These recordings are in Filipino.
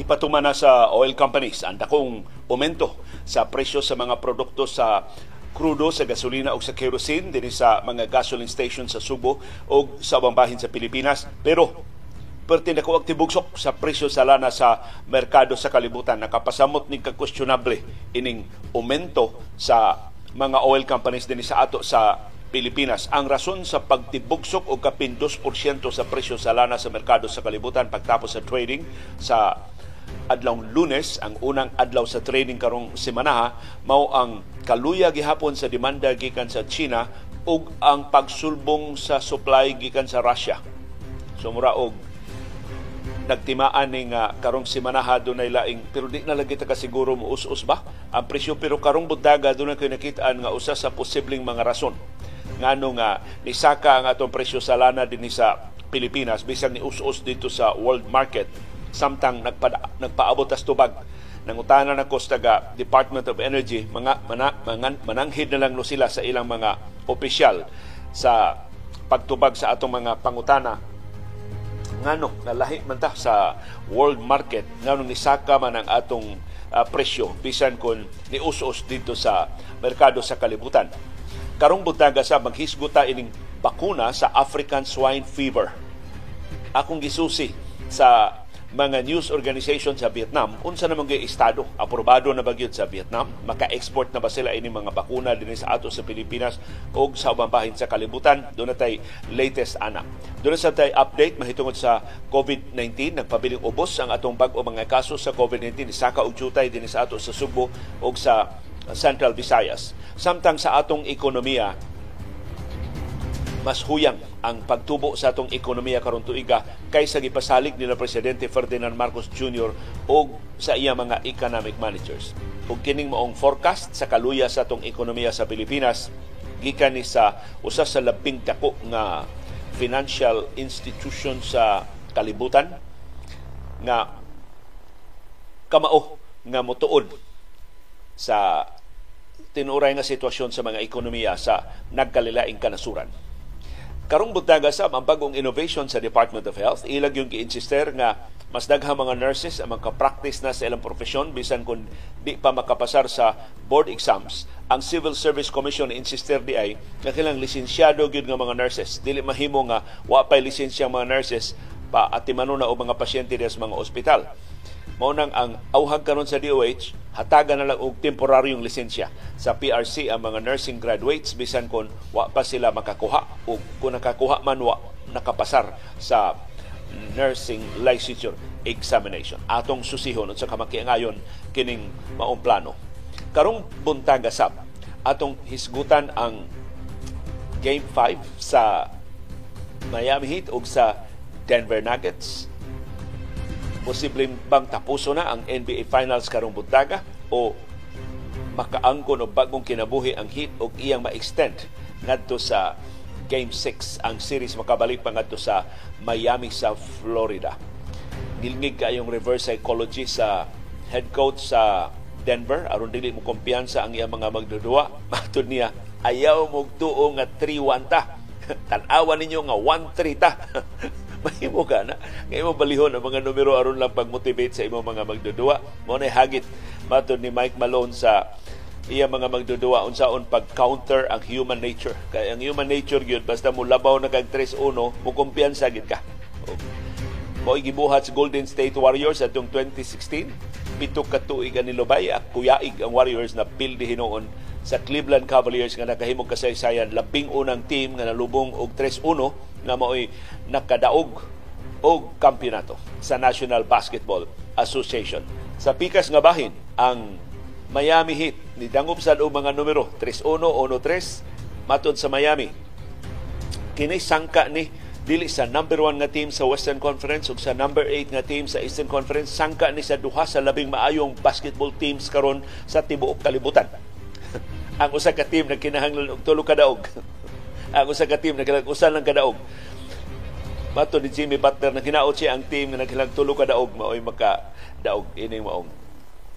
gipatuman na sa oil companies ang dakong aumento sa presyo sa mga produkto sa krudo sa gasolina o sa kerosene din sa mga gasoline station sa Subo o sa ubang bahin sa Pilipinas. Pero perti na ko tibugsok sa presyo sa lana sa merkado sa kalibutan. Nakapasamot ni kakwestionable ining aumento sa mga oil companies din sa ato sa Pilipinas. Ang rason sa pagtibugsok o kapin 2% sa presyo sa lana sa merkado sa kalibutan pagtapos sa trading sa adlaw lunes ang unang adlaw sa trading karong semana mao ang kaluya gihapon sa demanda gikan sa China ug ang pagsulbong sa supply gikan sa Russia. So mura og nagtimaan ning uh, karong semana ha dunay laing pero di na lagi ta kasiguro mo us-us ba? Ang presyo pero karong budaga dunay kay nakitaan nga usa sa posibleng mga rason. Ngano nga nisaka ang atong presyo sa lana dinhi sa Pilipinas bisan ni us-us dito sa world market samtang nagpa, nagpaabot as tubag. Ng utana ng Costaga Department of Energy mga mana, manang, mananghid na lang no sila sa ilang mga opisyal sa pagtubag sa atong mga pangutana. Ngano nalahi man ta sa world market ngano nisaka man ang atong uh, presyo bisan kon nius-us dito sa merkado sa kalibutan. Karong butaga sa maghisguta ining bakuna sa African swine fever. Akong gisusi sa mga news organization sa Vietnam, unsa naman gay estado, aprobado na ba sa Vietnam? Maka-export na ba sila ini mga bakuna din sa ato sa Pilipinas o sa ubang sa kalibutan? Doon tay latest ana. Doon sa tay update mahitungod sa COVID-19, nagpabiling ubos ang atong bag-o mga kaso sa COVID-19 saka og jutay din sa ato sa Subo o sa Central Visayas. Samtang sa atong ekonomiya, mas huyang ang pagtubo sa atong ekonomiya karon tuiga kaysa gipasalig nila presidente Ferdinand Marcos Jr. o sa iya mga economic managers. Ug kining maong forecast sa kaluya sa atong ekonomiya sa Pilipinas gikan ni sa usa sa labing dako nga financial institution sa kalibutan nga kamao nga motuod sa tinuray nga sitwasyon sa mga ekonomiya sa nagkalilaing kanasuran. Karong buntaga sa ang bagong innovation sa Department of Health, ilag yung gi-insister nga mas daghang mga nurses ang magka-practice na sa ilang profesyon bisan kung di pa makapasar sa board exams. Ang Civil Service Commission insister di ay na kilang lisensyado gyud nga mga nurses. Dili mahimo nga wa pay lisensya mga nurses pa atimano na o mga pasyente sa mga ospital mao nang ang auhag karon sa DOH hatagan na lang og temporaryong lisensya sa PRC ang mga nursing graduates bisan kon wa pa sila makakuha o kung nakakuha man wa nakapasar sa nursing licensure examination. Atong susihon sa kamakiangayon kining maong plano. Karong buntaga sab atong hisgutan ang Game 5 sa Miami Heat ug sa Denver Nuggets posibleng bang tapuso na ang NBA Finals karong buntaga o makaangkon o bagong kinabuhi ang Heat o iyang ma-extend ngadto sa Game 6 ang series makabalik pa ngadto sa Miami sa Florida. Nilngig kayong reverse psychology sa head coach sa Denver aron dili mo kumpiyansa ang iyang mga magdudua. Matod niya ayaw mo tuo nga 3-1 ta. Tan-awan ninyo nga 1-3 ta. mahimo ka na. Nga imo balihon ang mga numero aron lang pag-motivate sa imong mga magdudua. Mo na hagit. Matod ni Mike Malone sa iya mga magdudua. Unsaon pag-counter ang human nature. Kay ang human nature gyud basta mo labaw na kag 3-1 mo kumpiyansa gid ka. Mo gibuhat sa Golden State Warriors atong 2016 pito ka tuig ni Lubay at kuyaig ang Warriors na pildi hinoon sa Cleveland Cavaliers nga nakahimog kasaysayan labing unang team nga nalubong og 3-1 nga mao'y nakadaog og kampeonato sa National Basketball Association. Sa pikas nga bahin, ang Miami Heat ni dangop sa og mga numero 3-1 1-3 matod sa Miami. Kini sangka ni dili sa number 1 nga team sa Western Conference ug sa number 8 nga team sa Eastern Conference sangka ni sa duha sa labing maayong basketball teams karon sa tibuok kalibutan. ang usa ka team nagkinahanglan og tulo ka daog. ang usa ka team nagkinahanglan lang kadaog. Mato ni Jimmy Butler na hinaot siya ang team na nagkilang tulo ka daog maoy maka daog ini maong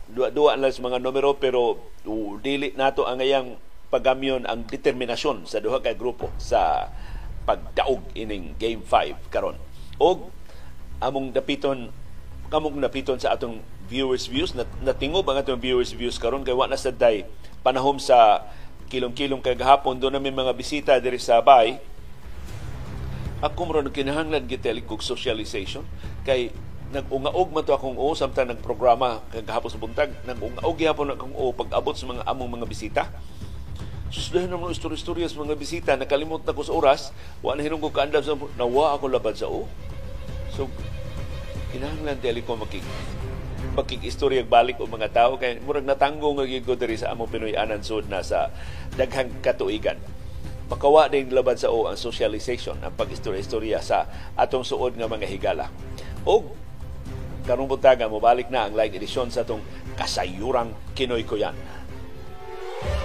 duwa-duwa lang sa mga numero pero uh, dili nato ang ayang pagamyon ang determinasyon sa duha ka grupo sa pagdaog ining game 5 karon. Og among dapiton kamong napiton sa atong viewers views nat natingob ang atong viewers views karon kay wa na sad day panahom sa kilong-kilong kay gahapon do na may mga bisita diri sa bay ako mo kinahanglan giteli kog socialization. Kay nag-ungaog man to akong o samtang nagprograma kagahapon sa buntag nag-ungaog gyapon akong o pag-abot sa mga among mga bisita Susdahan naman istorya-istorya sa mga bisita, nakalimot na ko sa oras, wa na hinong ko kaandam sa nawa ako labad sa o. So, kinahanglan dili ko makik makikistorya balik o mga tao. Kay murag natanggo nga gyud diri sa among Pinoy anan sud na sa daghang katuigan. Makawa din laban sa o ang socialization ang pag-istorya-istorya sa atong suod nga mga higala. O karong buntaga mo balik na ang live edition sa atong kasayurang Kinoy Kuyan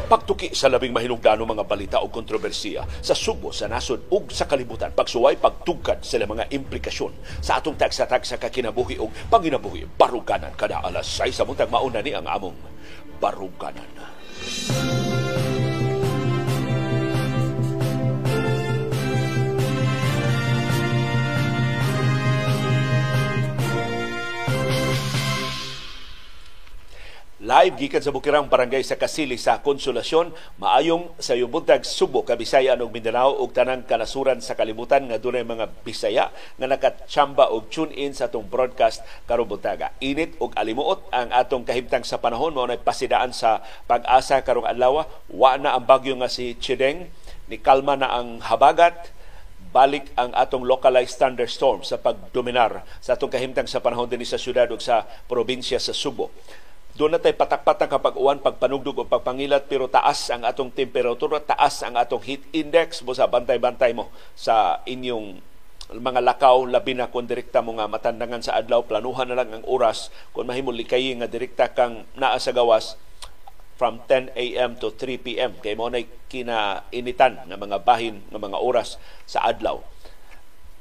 pagtuki sa labing mahinungdano mga balita o kontrobersiya sa Subo, sa nasod ug sa kalibutan. Pagsuway, pagtugkad sila mga implikasyon sa atong tagsa-tagsa kakinabuhi o panginabuhi. Baruganan kada alas 6 sa muntag mauna ni ang among baruganan. Baruganan. Live gikan sa Bukirang Barangay sa Kasili sa Konsolasyon, maayong sa yubuntag Subo, Kabisaya ug Mindanao ug tanang kanasuran sa kalibutan nga dunay mga Bisaya nga nakatsamba og tune in sa atong broadcast karong buntaga. Init ug alimuot ang atong kahimtang sa panahon mao nay pasidaan sa pag-asa karong adlaw. Wa na ang bagyo nga si Chideng, ni kalma na ang habagat, balik ang atong localized thunderstorm sa pagdominar sa atong kahimtang sa panahon din sa syudad ug sa probinsya sa Subo. Doon na tayo patak-patak kapag uwan, pagpanugdog o pagpangilat, pero taas ang atong temperatura, taas ang atong heat index, sa bantay-bantay mo sa inyong mga lakaw, labi na kung direkta mo nga matandangan sa adlaw, planuhan na lang ang oras kung mahimo likay nga direkta kang naa from 10 a.m. to 3 p.m. Kay mo na kinainitan ng mga bahin ng mga oras sa adlaw.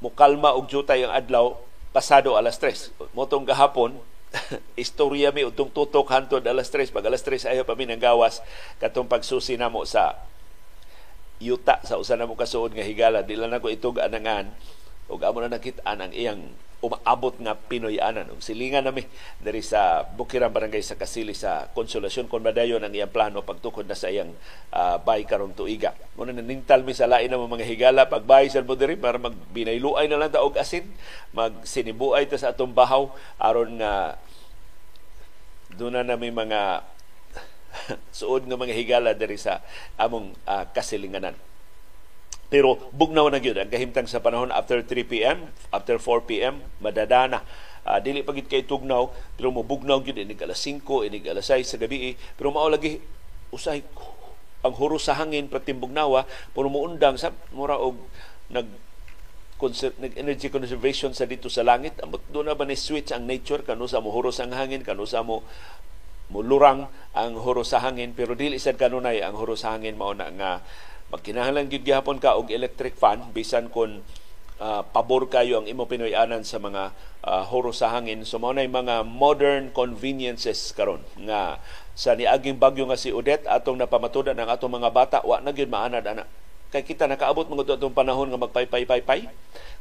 Mukalma og jutay ang adlaw pasado alas 3. Motong gahapon, istorya mi utong tutok hantod alas 3 pag alas 3 ayo pa mi nang gawas. Katong pagsusi namo sa yuta sa usa namo kasuod nga higala dila na ko itog anangan ug amo na nakit-an ang iyang umaabot nga Pinoy anan ug silingan nami diri sa Bukirang Barangay sa Kasili sa Konsolasyon. Kon madayon ang iyang plano pagtukod na sa iyang uh, bay karong tuiga? Mo na nintal mi sa lain ng mga higala pagbay sa mo diri para magbinayluay na lang ta. Og asin magsinibuay ta sa atong bahaw aron nga doon na nami mga suod nga mga higala diri sa among uh, kasilinganan pero bugnaw na gyud ang kahimtang sa panahon after 3 p.m., after 4 p.m., madadana. Uh, dili pa gid kay tugnaw, pero mo bugnaw gyud inig alas 5, inig alas 6 sa gabi. Pero mao lagi usay ang huro sa hangin patimbog nawa, puno mo undang sa mura og nag nag energy conservation sa dito sa langit ambot do na ba ni switch ang nature kanu sa mo huro ang hangin kanu sa mo mulurang ang huro sa hangin pero dili sad kanunay ang huro sa hangin mao na nga magkinahanglan gyud gihapon ka og electric fan bisan kon uh, pabor kayo ang imo Pinoy-anan sa mga uh, horo sa hangin. So mao nay mga modern conveniences karon nga sa niaging bagyo nga si Odette atong napamatudan ang atong mga bata wa na gyud maanad ana kay kita nakaabot mga atong panahon nga magpaypay-paypay.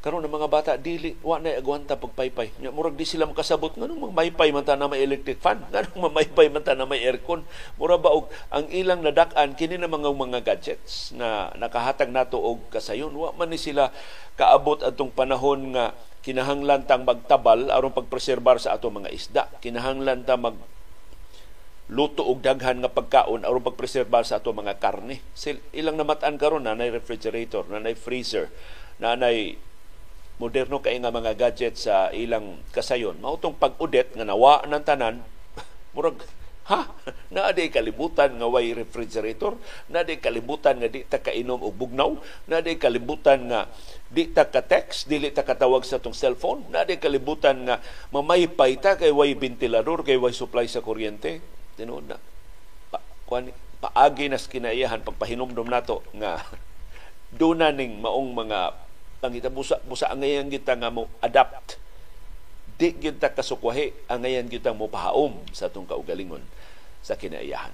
Karon ang mga bata dili wa na agwanta pagpaypay. Nya murag di sila makasabot. Nganong mamaypay man ta na may electric fan? Nganong mamaypay man ta na may aircon? Mura ba og ang ilang nadak-an kini na mga mga gadgets na nakahatag nato og kasayon. Wa man ni sila kaabot atong panahon nga kinahanglan tang magtabal aron pagpreserbar sa atong mga isda. Kinahanglan ta mag luto og daghan nga pagkaon aron pagpreserbar sa ato mga karne. Sil ilang namatan karon na nay refrigerator, na nay freezer, na nay moderno kay nga mga gadget sa ilang kasayon. Mao tong pag-udet nga nawa ng tanan, murag ha? Na di kalibutan nga way refrigerator? Na di kalibutan nga di ta kainom og bugnaw? Na di kalibutan nga di ta ka text dili ta katawag sa tong cellphone? Na di kalibutan nga mamaypay ta kay way ventilador kay way supply sa kuryente tinuod na pa, kuan, paagi nas kinaiyahan pagpahinomdom nato nga duna ning maong mga pangita busa busa ang ngayon kita nga mo adapt di gyud ta kasukwahi ang ngayon kita mo pahaom sa atong kaugalingon sa kinaiyahan.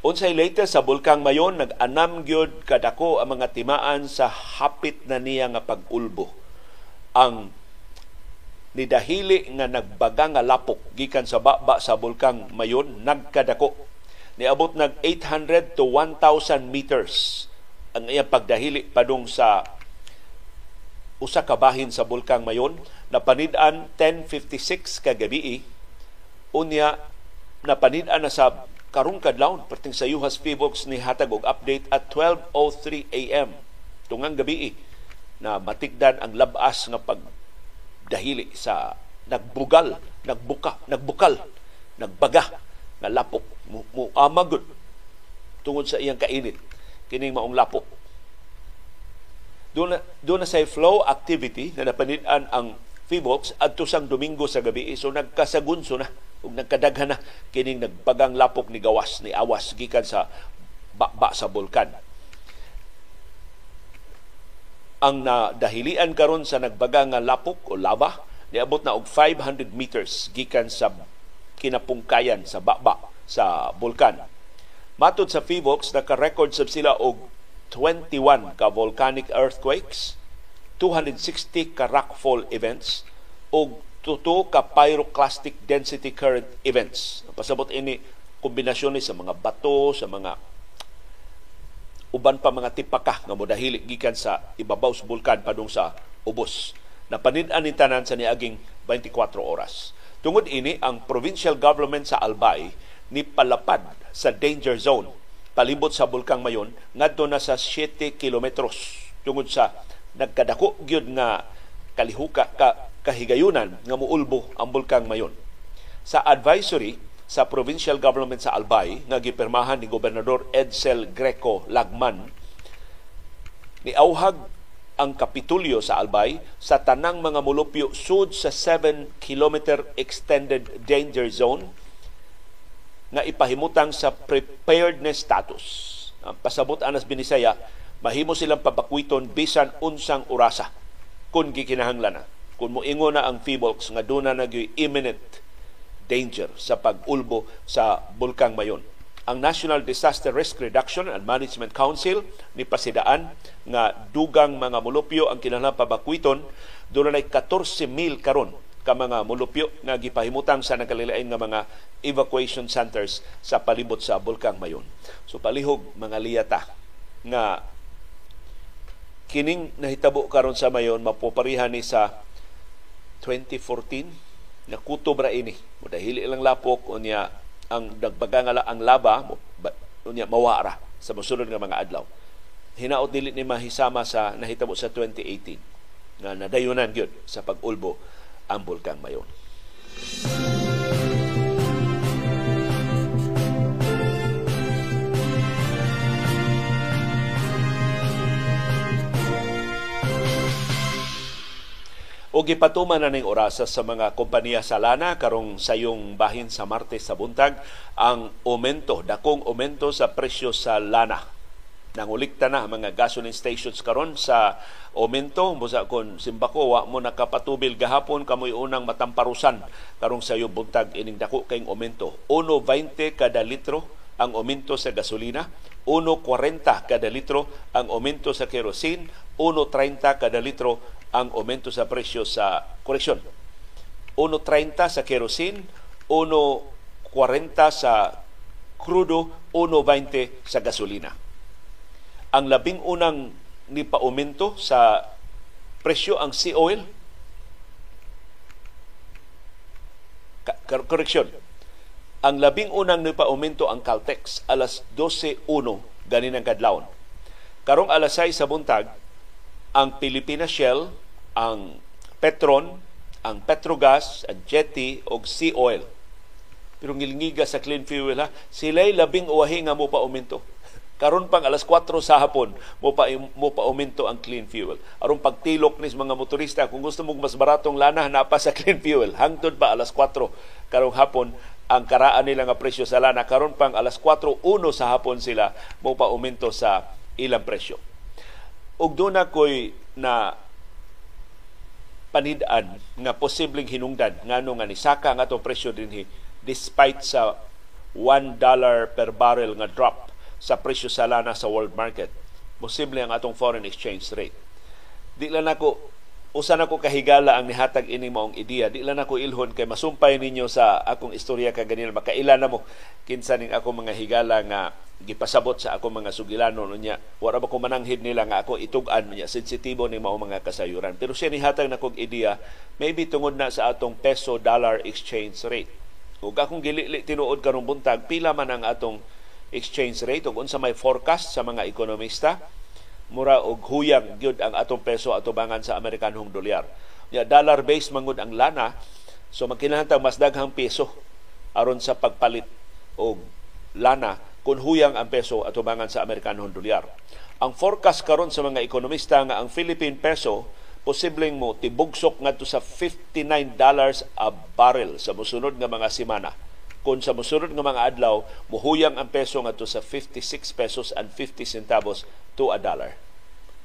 Unsay latest sa Bulkang Mayon nag-anam gyud kadako ang mga timaan sa hapit na niya nga pag-ulbo. Ang nidahili nga nagbaga nga lapok gikan sa baba sa Bulkang Mayon nagkadako. Niabot nag 800 to 1,000 meters ang iyang pagdahili padung sa usa ka bahin sa Bulkang Mayon napanid-an 10:56 ka gabi unya napanid-an na sa karong kadlawon perting sa Yuhas Pivox ni hatag og update at 12:03 AM tungang gabi na matigdan ang labas nga pagdahili sa nagbugal, nagbuka, nagbukal, nagbaga nga lapok mu amagod tungod sa iyang kainit kining maong lapok. Doon na, doon na sa flow activity na napanid-an ang Fibox adto sang Domingo sa gabi so nagkasagunso na ug nagkadaghan na kining nagbagang lapok ni gawas ni awas gikan sa bakba sa bulkan. Ang nadahilian karon sa nagbagang lapok o lava niabot na og 500 meters gikan sa kinapungkayan sa bakba sa bulkan. Matod sa FIVOX, naka-record sab sila og 21 ka volcanic earthquakes, 260 ka rockfall events, og tuto ka pyroclastic density current events. Pasabot ini kombinasyon ni sa mga bato, sa mga uban pa mga tipaka nga modahili gikan sa ibabaw sa bulkan padung sa ubos. Napanid-an ni tanan sa niaging 24 oras. Tungod ini ang provincial government sa Albay ni palapad sa danger zone palibot sa bulkang Mayon ngadto na sa 7 kilometros tungod sa nagkadako gyud nga kalihuka ka kahigayunan nga muulbo ang bulkang Mayon. Sa advisory sa provincial government sa Albay nga gipirmahan ni gobernador Edsel Greco Lagman ni auhag ang kapitulyo sa Albay sa tanang mga mulupyo sud sa 7 kilometer extended danger zone nga ipahimutang sa preparedness status. Ang pasabot anas binisaya, mahimo silang pabakwiton bisan unsang orasa kung gikinahanglan na kung moingo na ang FIBOX nga doon na imminent danger sa pag-ulbo sa Bulkang Mayon. Ang National Disaster Risk Reduction and Management Council ni pasidaan nga dugang mga mulupyo ang kinahanglan pabakwiton doon na 14,000 karon ka mga mulupyo nga gipahimutang sa nagkalilain nga mga evacuation centers sa palibot sa Bulkang Mayon. So palihog mga liyata nga kining nahitabo karon sa Mayon mapoparihan ni sa 2014 na kutob ra ini mo dahili lang lapok unya ang dagbaga nga ang laba unya mawara sa mosunod nga mga adlaw hinaot dili ni mahisama sa nahitabo sa 2018 nga nadayunan gyud sa pag-ulbo ang bulkang mayon. O gipatuman na ning orasa sa mga kompanya sa lana karong sayong bahin sa Martes sa buntag ang aumento dakong aumento sa presyo sa lana. Nangulikta na mga gasoline stations karon sa aumento. Busa kon simbako wa mo nakapatubil gahapon kamoy unang matamparusan karong sayo buntag ining dako kayong aumento. 1.20 kada litro ang aumento sa gasolina 1.40 kada litro ang aumento sa kerosene 1.30 kada litro ang aumento sa presyo sa koreksyon. 1.30 sa kerosene, 1.40 sa crudo, 1.20 sa gasolina. Ang labing unang ni paumento sa presyo ang sea oil. Koreksyon. Ang labing unang ni paumento ang Caltex alas 12.1 ganin ang kadlawon. Karong alas 6 sa buntag, ang Pilipinas Shell, ang Petron, ang Petrogas, ang Jetty o Sea Oil. Pero ngilngiga sa clean fuel ha, sila'y labing uwahi nga mo pa uminto. Karon pang alas 4 sa hapon mo pa mo pa uminto ang clean fuel. Aron pagtilok ni mga motorista kung gusto mo mas baratong lana na sa clean fuel. Hangtod pa alas 4 karong hapon ang karaan nila nga presyo sa lana karon pang alas 4 uno sa hapon sila mo pa uminto sa ilang presyo ug doon ko'y na panidaan nga posibleng hinungdan ngano nga nisaka nga atong presyo dinhi despite sa $1 per barrel nga drop sa presyo sa lana sa world market. Posible ang atong foreign exchange rate. Di lang ako usa na ko kahigala ang nihatag ini maong ideya di lang ako ilhon kay masumpay ninyo sa akong istorya kag ganina makaila na mo kinsa ning ako mga higala nga gipasabot sa ako mga sugilano unya wala ba ko mananghid nila nga ako itug-an niya sensitibo ni mao mga kasayuran pero siya nihatag na kog ideya maybe tungod na sa atong peso dollar exchange rate ug akong gilili tinuod karong buntag pila man ang atong exchange rate ug unsa may forecast sa mga ekonomista mura og huyang gyud ang atong peso atubangan sa Amerikanhong dolyar. Ya dollar base mangud ang lana so magkinahanglan mas daghang peso aron sa pagpalit og lana kung huyang ang peso atubangan sa Amerikanhong dolyar. Ang forecast karon sa mga ekonomista nga ang Philippine peso posibleng mo tibugsok ngadto sa 59 dollars a barrel sa mosunod nga mga semana kung sa mosunod nga mga adlaw muhuyang ang peso ngadto sa 56 pesos and 50 centavos to a dollar.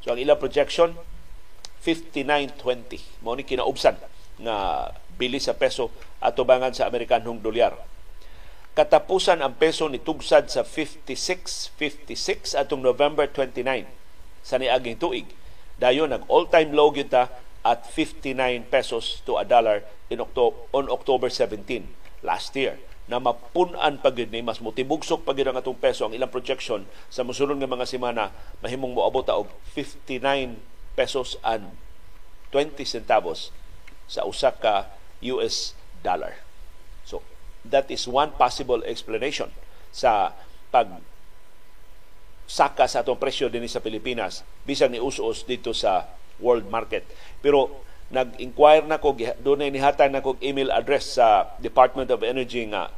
So ang ilang projection 59.20 mao ni kinaubsan nga bili sa peso at tubangan sa Amerikanhong dolyar. Katapusan ang peso ni tugsad sa 56.56 atong November 29 sa niaging tuig. Dayon nag all-time low gyud ta at 59 pesos to a dollar in October, on October 17 last year na mapunan pa ni mas motibugsok pa ang atong peso ang ilang projection sa mosunod nga mga semana mahimong moabot og 59 pesos and 20 centavos sa usa ka US dollar. That is one possible explanation sa pag saka sa atong presyo din sa Pilipinas bisan ni us-us dito sa world market. Pero nag-inquire na ko doon ni nihatag na kog email address sa Department of Energy nga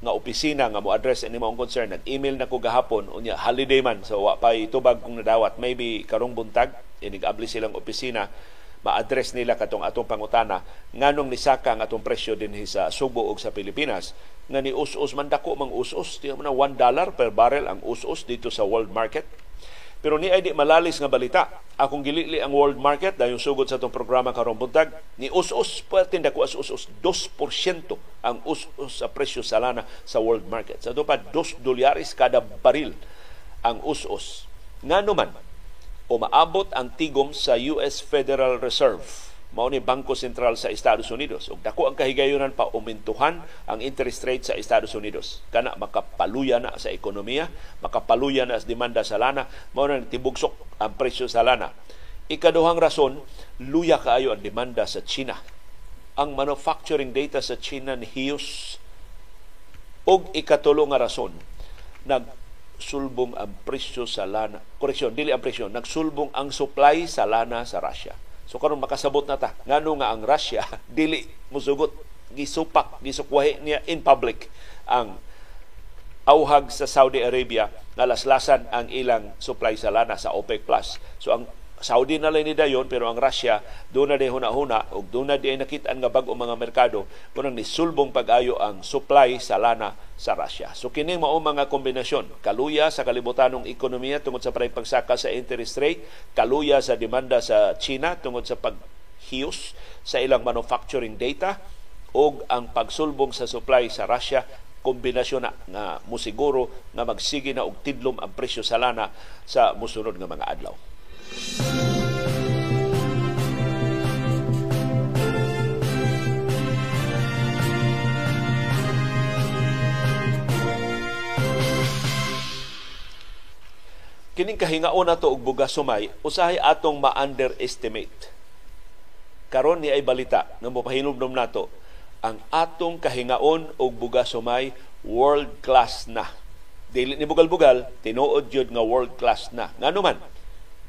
nga opisina nga mo address ani maong concern. Nag-email na ko gahapon unya holiday man so wa pa itubag kong nadawat. Maybe karong buntag inig-abli silang opisina ma-address nila katong atong pangutana nganong nisaka ang atong presyo din sa Subo ug sa Pilipinas nga ni us-us man dako mang us-us di man 1 dollar per barrel ang us-us dito sa world market pero ni ay di malalis nga balita. Akong gilili ang world market dahil sugod sa itong programa karong buntag ni us-us pwerte ko as us-us 2% ang us-us sa presyo sa lana sa world market. Sa ito pa 2 dolyares kada baril ang us-us. Nga naman, umaabot ang tigom sa US Federal Reserve. Mao ni Bangko Sentral sa Estados Unidos. Ug dako ang kahigayunan pa umintuhan ang interest rate sa Estados Unidos. Kana makapaluya na sa ekonomiya makapaluya na sa demanda sa lana. Mao na tibugsok ang presyo sa lana. Ikaduhang rason luya kaayo ang demanda sa China. Ang manufacturing data sa China ni hiyos og ikatulo nga rason nag sulbong ang presyo sa lana. Koreksyon, dili ang presyo, nagsulbong ang supply sa lana sa Russia So karon makasabot na ta ngano nga ang Russia dili musugot gisupak gisukwahi niya in public ang auhag sa Saudi Arabia na laslasan ang ilang supply sa lana sa OPEC Plus. So ang Saudi na lang ni dayon pero ang Russia doon na di huna-huna ug doon na di nakita nga bag-o mga merkado kunang sulbong pag-ayo ang supply sa lana sa Russia. So kini mao mga kombinasyon, kaluya sa kalibutanong ekonomiya tungod sa pagsaka sa interest rate, kaluya sa demanda sa China tungod sa paghiyos sa ilang manufacturing data ug ang pagsulbong sa supply sa Russia kombinasyon na nga musiguro nga magsige na og tidlom ang presyo sa lana sa musunod nga mga adlaw. Kining kahingaon nato og bugas sumay, usahay atong ma-underestimate. Karon ni ay balita nga mopahinumdom nato ang atong kahingaon og bugas sumay world class na. Dili ni bugal-bugal, tinuod jud nga world class na. Ngano man,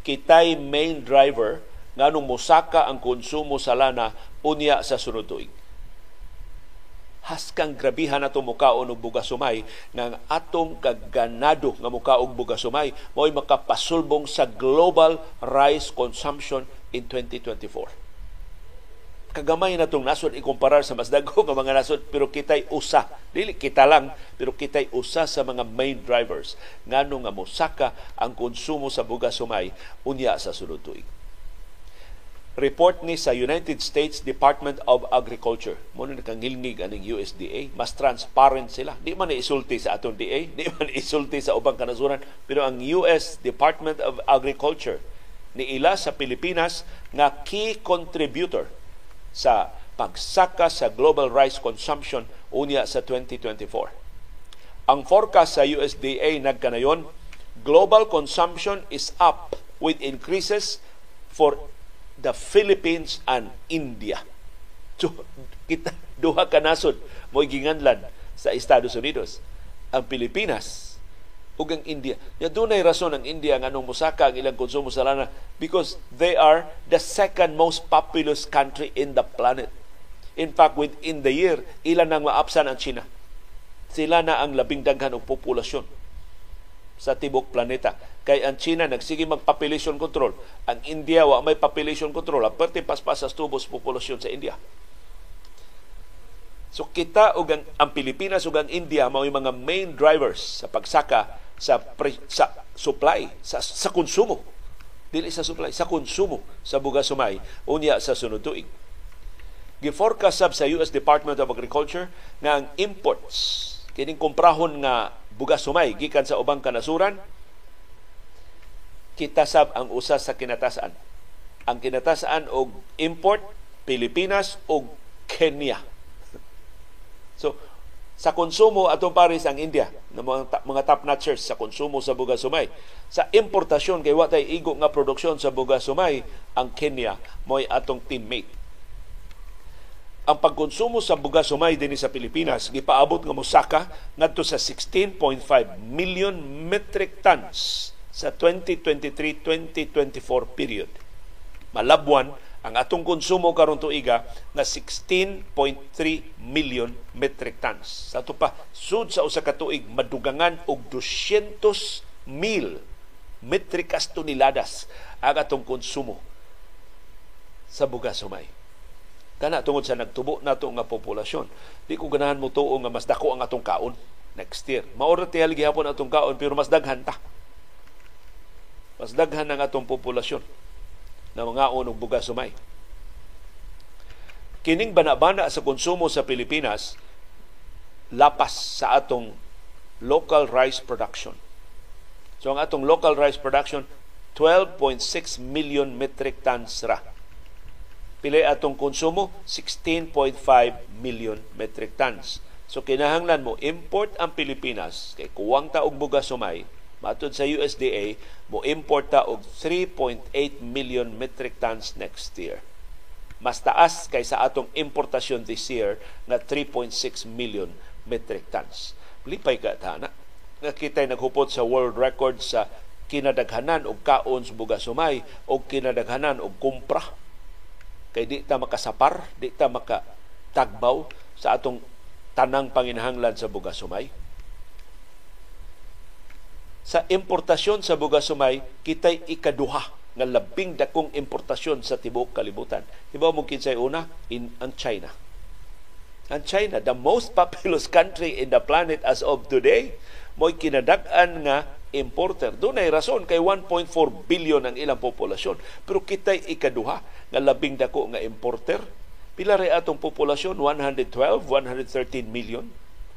kitay main driver nganong mosaka ang konsumo sa lana unya sa sunod tuig. Haskang grabihan nato mukaon og bugas sumay nga atong kaganado nga mukaog bugas sumay makapasulbong sa global rice consumption in 2024 kagamay na itong nasod ikumparar sa mas dagko nga mga nasod pero kitay usa dili kita lang pero kitay usa sa mga main drivers ngano nga mosaka ang konsumo sa bugas sumay unya sa sunod tuig report ni sa United States Department of Agriculture. Mo na nakangilngig aning USDA, mas transparent sila. Di man isulti sa atong DA, di man isulti sa ubang kanasuran, pero ang US Department of Agriculture ni ila sa Pilipinas nga key contributor sa pagsaka sa global rice consumption unya sa 2024. Ang forecast sa USDA nagkanayon, global consumption is up with increases for the Philippines and India. So, kita duha ka nasod mo ginganlan sa Estados Unidos. Ang Pilipinas ug ang India. Ya dunay rason ang India nganong mosaka ang ilang konsumo sa lana because they are the second most populous country in the planet. In fact, within the year, ilan nang maapsan ang China. Sila na ang labing daghan og populasyon sa tibok planeta. Kay ang China nagsige mag population control. Ang India wa may population control. Aperte paspas sa tubos populasyon sa India. So kita ug ang, ang Pilipinas ug ang India mao mga main drivers sa pagsaka sa pre, sa supply sa sa konsumo. Dili sa supply, sa konsumo sa bugas sumay unya sa sunod tuig. Giforecast sab sa US Department of Agriculture nga ang imports kining komprahon nga bugas sumay gikan sa ubang kanasuran kita sab ang usa sa kinatasan ang kinatasan og import Pilipinas og Kenya so sa konsumo atong pares ang India ng mga, mga top notchers sa konsumo sa bugas sumay sa importasyon kay watay igo nga produksyon sa bugas sumay ang Kenya mo'y atong teammate ang pagkonsumo sa bugas sumay dinhi sa Pilipinas gipaabot nga mosaka ngadto sa 16.5 million metric tons sa 2023-2024 period. Malabwan ang atong konsumo karon tuiga na 16.3 million metric tons. Sa ato pa sud sa usa ka tuig madugangan og 200 mil metrikas toneladas ang atong konsumo sa bugas sumay kana tungod sa nagtubo nato nga populasyon di ko ganahan mo tuo nga mas dako ang atong kaon next year. Maura tihal gihapon atong kaon pero mas daghan ta. Mas daghan ang atong populasyon na mga unog bugas sumay. Kining banabana sa konsumo sa Pilipinas lapas sa atong local rice production. So ang atong local rice production 12.6 million metric tons ra. Pili atong konsumo 16.5 million metric tons. So kinahanglan mo import ang Pilipinas kay kuwang ta og bugas sumay matud sa USDA mo import ta og 3.8 million metric tons next year. Mas taas kaysa atong importasyon this year na 3.6 million metric tons. Lipay ka tana. Nga kita'y naghupot sa world record sa kinadaghanan og kaon sa bugas sumay o kinadaghanan og kumpra kay di ta makasapar, di ta makatagbaw sa atong tanang panginahanglan sa bugas sumay. Sa importasyon sa bugas sumay, kitay ikaduha nga labing dakong importasyon sa tibuok kalibutan. Di ba mo kinsay una? In ang China. Ang China, the most populous country in the planet as of today, mo'y kinadak-an nga importer. Doon ay rason kay 1.4 billion ang ilang populasyon. Pero kitay ikaduha nga labing dako nga importer. Pila ray atong populasyon? 112, 113 million.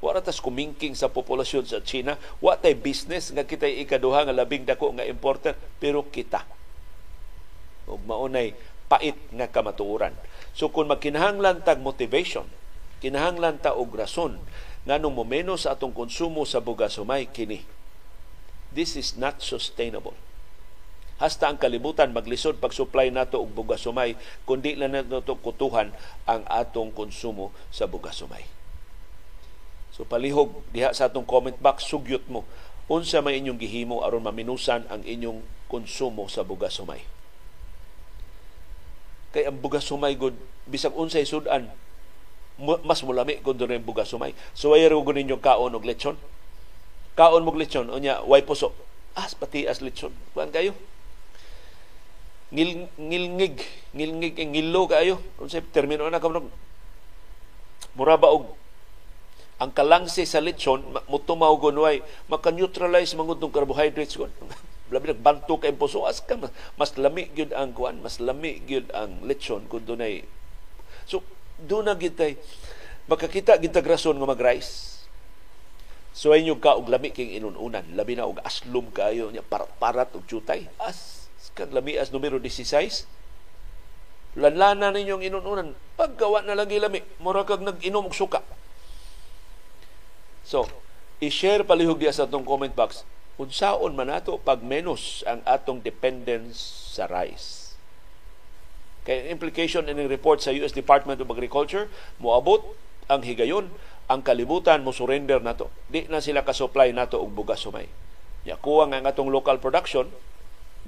Wala tas kumingking sa populasyon sa China. Wa tay business nga kitay ikaduha nga labing dako nga importer. Pero kita. Ug maunay pait nga kamatuoran. So kung magkinahanglan tag motivation, kinahanglan ta og rason nganong momeno sa atong konsumo sa bugas humay kini This is not sustainable. Hasta ang kalibutan maglisod pag-supply nato og bugas sumay kundi lang nato kutuhan ang atong konsumo sa bugas sumay. So palihog diha sa atong comment box sugyot mo. Unsa may inyong gihimo aron maminusan ang inyong konsumo sa bugas sumay. Kay ang bugas sumay gud bisag unsay sudan mas mulami kun dunay bugas sumay. So ayo gud ninyo kaon og lechon. Kaon mog lechon unya way puso. As pati as lechon. Kuan kayo. Ngil ngilngig ngilngig ngilo kayo. Unsay termino na kamnog mura ba og ang kalangsi sa lechon mutumaw gunway maka-neutralize mangud ng carbohydrates kon labi nagbanto kay puso. As ka mas, mas lami gyud ang kuan mas lami gyud ang lechon kun dunay so do na gitay makakita gitag rason nga mag-rice. So inyo ka og lami king inununan. Labi na og aslom kayo nya parat-parat og chutay as kag lami as numero 16 lanlana ninyong inununan. Paggawa na lang lami mura kag nag-inom og suka so i-share palihog diya sa atong comment box unsaon man nato pag menos ang atong dependence sa rice. Kay implication in report sa US Department of Agriculture, moabot ang higayon ang kalibutan mo surrender nato. Di na sila ka-supply nato og bugas sumay. Ya kuha nga atong local production,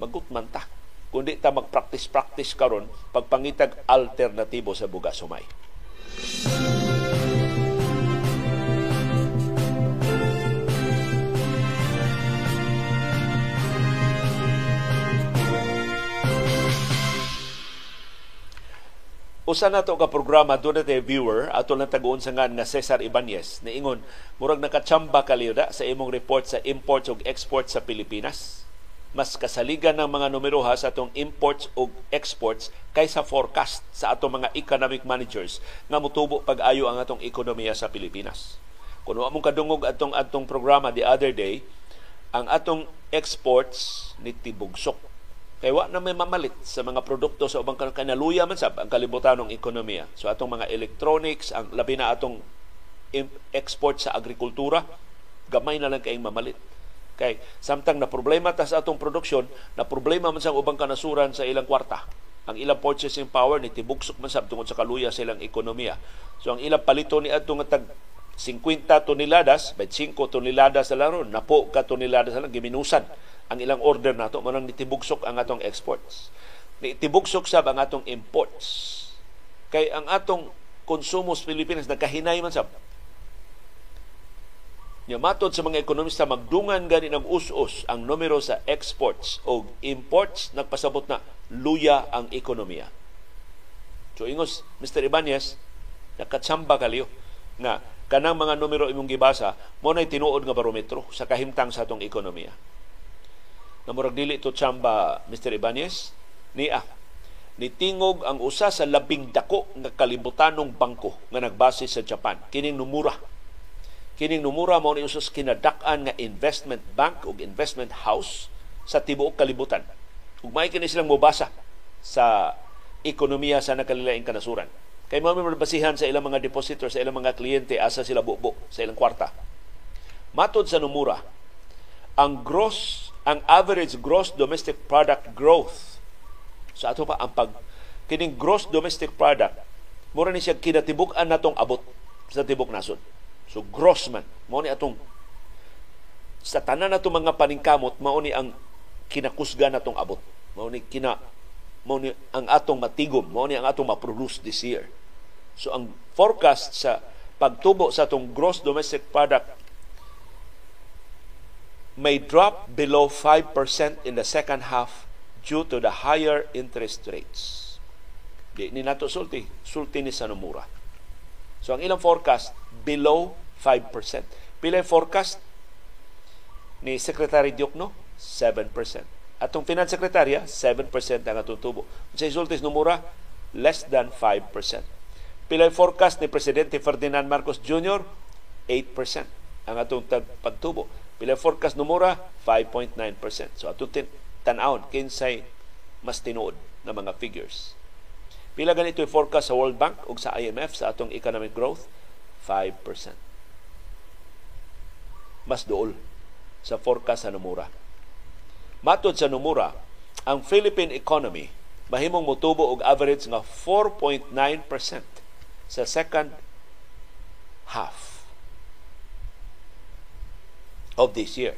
magut man ta. Kundi ta mag-practice-practice karon pagpangitag alternatibo sa bugas sumay. Usa na to ka programa do na viewer. Ato lang taguon sa nga Cesar Ibanez. Na ingon murag nakachamba kaliyuda sa imong report sa imports ug exports sa Pilipinas? Mas kasaligan ng mga numero ha sa atong imports ug exports kaysa forecast sa atong mga economic managers nga mutubo pag-ayo ang atong ekonomiya sa Pilipinas. Kuno among kadungog atong atong programa the other day, ang atong exports ni tibugsok Kay wa na may mamalit sa mga produkto sa ubang kanaluya man sab ang kalibutan ng ekonomiya. So atong mga electronics, ang labi na atong export sa agrikultura, gamay na lang kayong mamalit. Kay samtang na problema ta sa atong produksyon, na problema man sa ubang kanasuran sa ilang kwarta. Ang ilang purchasing power ni tibuksok man sab tungod sa kaluya sa ilang ekonomiya. So ang ilang palito ni atong tag 50 toneladas, 25 toneladas sa laro, napo ka toneladas sa lang giminusan ang ilang order nato mo nang nitibugsok ang atong exports nitibugsok sa ang atong imports kay ang atong konsumo sa Pilipinas nagkahinay man sab Nya matod sa mga ekonomista magdungan gani ng us-us ang numero sa exports o imports nagpasabot na luya ang ekonomiya. So ingos Mr. Ibanez nakatsamba kaliyo nga kanang mga numero imong gibasa mo nay tinuod nga barometro sa kahimtang sa atong ekonomiya na murag dili to chamba Mr. Ibanez. Niya nitingog ang usa sa labing dako nga kalibutanong bangko nga nagbase sa Japan. Kining Nomura kining Nomura mao ni usos kinadak-an nga investment bank ug investment house sa tibuok kalibutan. Ug may kini silang mobasa sa ekonomiya sa nakalilaing kanasuran. Kay mao basihan sa ilang mga depositor sa ilang mga kliyente asa sila bubo sa ilang kwarta. Matod sa Nomura ang gross ang average gross domestic product growth sa ato pa ang pag kining gross domestic product mura ni siya kinatibuk-an natong abot sa tibok nasod so gross man mao ni atong sa tanan nato mga paningkamot mao ni ang kinakusga natong abot. Mao ni kina mao ni ang atong matigom mao ni ang atong ma-produce this year. So ang forecast sa pagtubo sa atong gross domestic product may drop below 5% in the second half due to the higher interest rates. Di ni nato sulti, sulti ni Sanomura. So ang ilang forecast below 5%. Pila forecast ni Secretary Diokno? 7%. Atong Finance Secretary, 7% ang atong tubo. Sa sulti Nomura, less than 5%. Pila forecast ni Presidente Ferdinand Marcos Jr., 8% ang atong pagtubo. Pila forecast numura 5.9%. So ato tan-awon kinsay mas tinuod na mga figures. Pila ganito yung forecast sa World Bank ug sa IMF sa atong economic growth 5%. Mas dool sa forecast sa numura. Matod sa numura, ang Philippine economy mahimong motubo og average nga 4.9% sa second half of this year.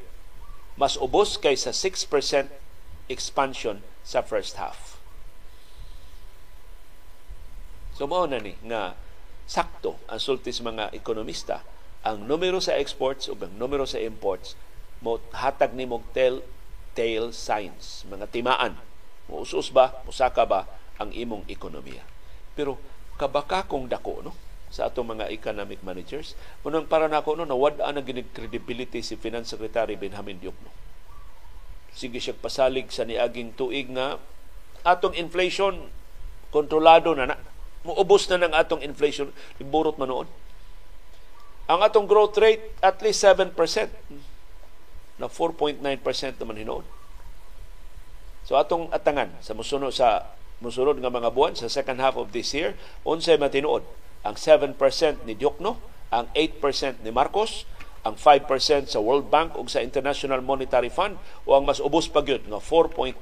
Mas ubos kaysa 6% expansion sa first half. So mao na ni nga sakto ang sultis mga ekonomista. Ang numero sa exports ug ang numero sa imports mo hatag ni mog tell tale signs. Mga timaan. Mo usus ba? Musaka ba ang imong ekonomiya? Pero kabaka kong dako no sa atong mga economic managers. Munang para nako no nawad-an ang credibility si Finance Secretary Benjamin Diokno. sige siya pasalig sa niaging tuig nga atong inflation kontrolado na na. Muubos na ng atong inflation. Liburot man noon. Ang atong growth rate at least 7% na 4.9% naman hinoon. So atong atangan sa musunod sa musunod nga mga buwan sa second half of this year, unsay matinuod ang 7% ni Diokno, ang 8% ni Marcos, ang 5% sa World Bank ug sa International Monetary Fund o ang mas ubos pa gyud nga 4.9%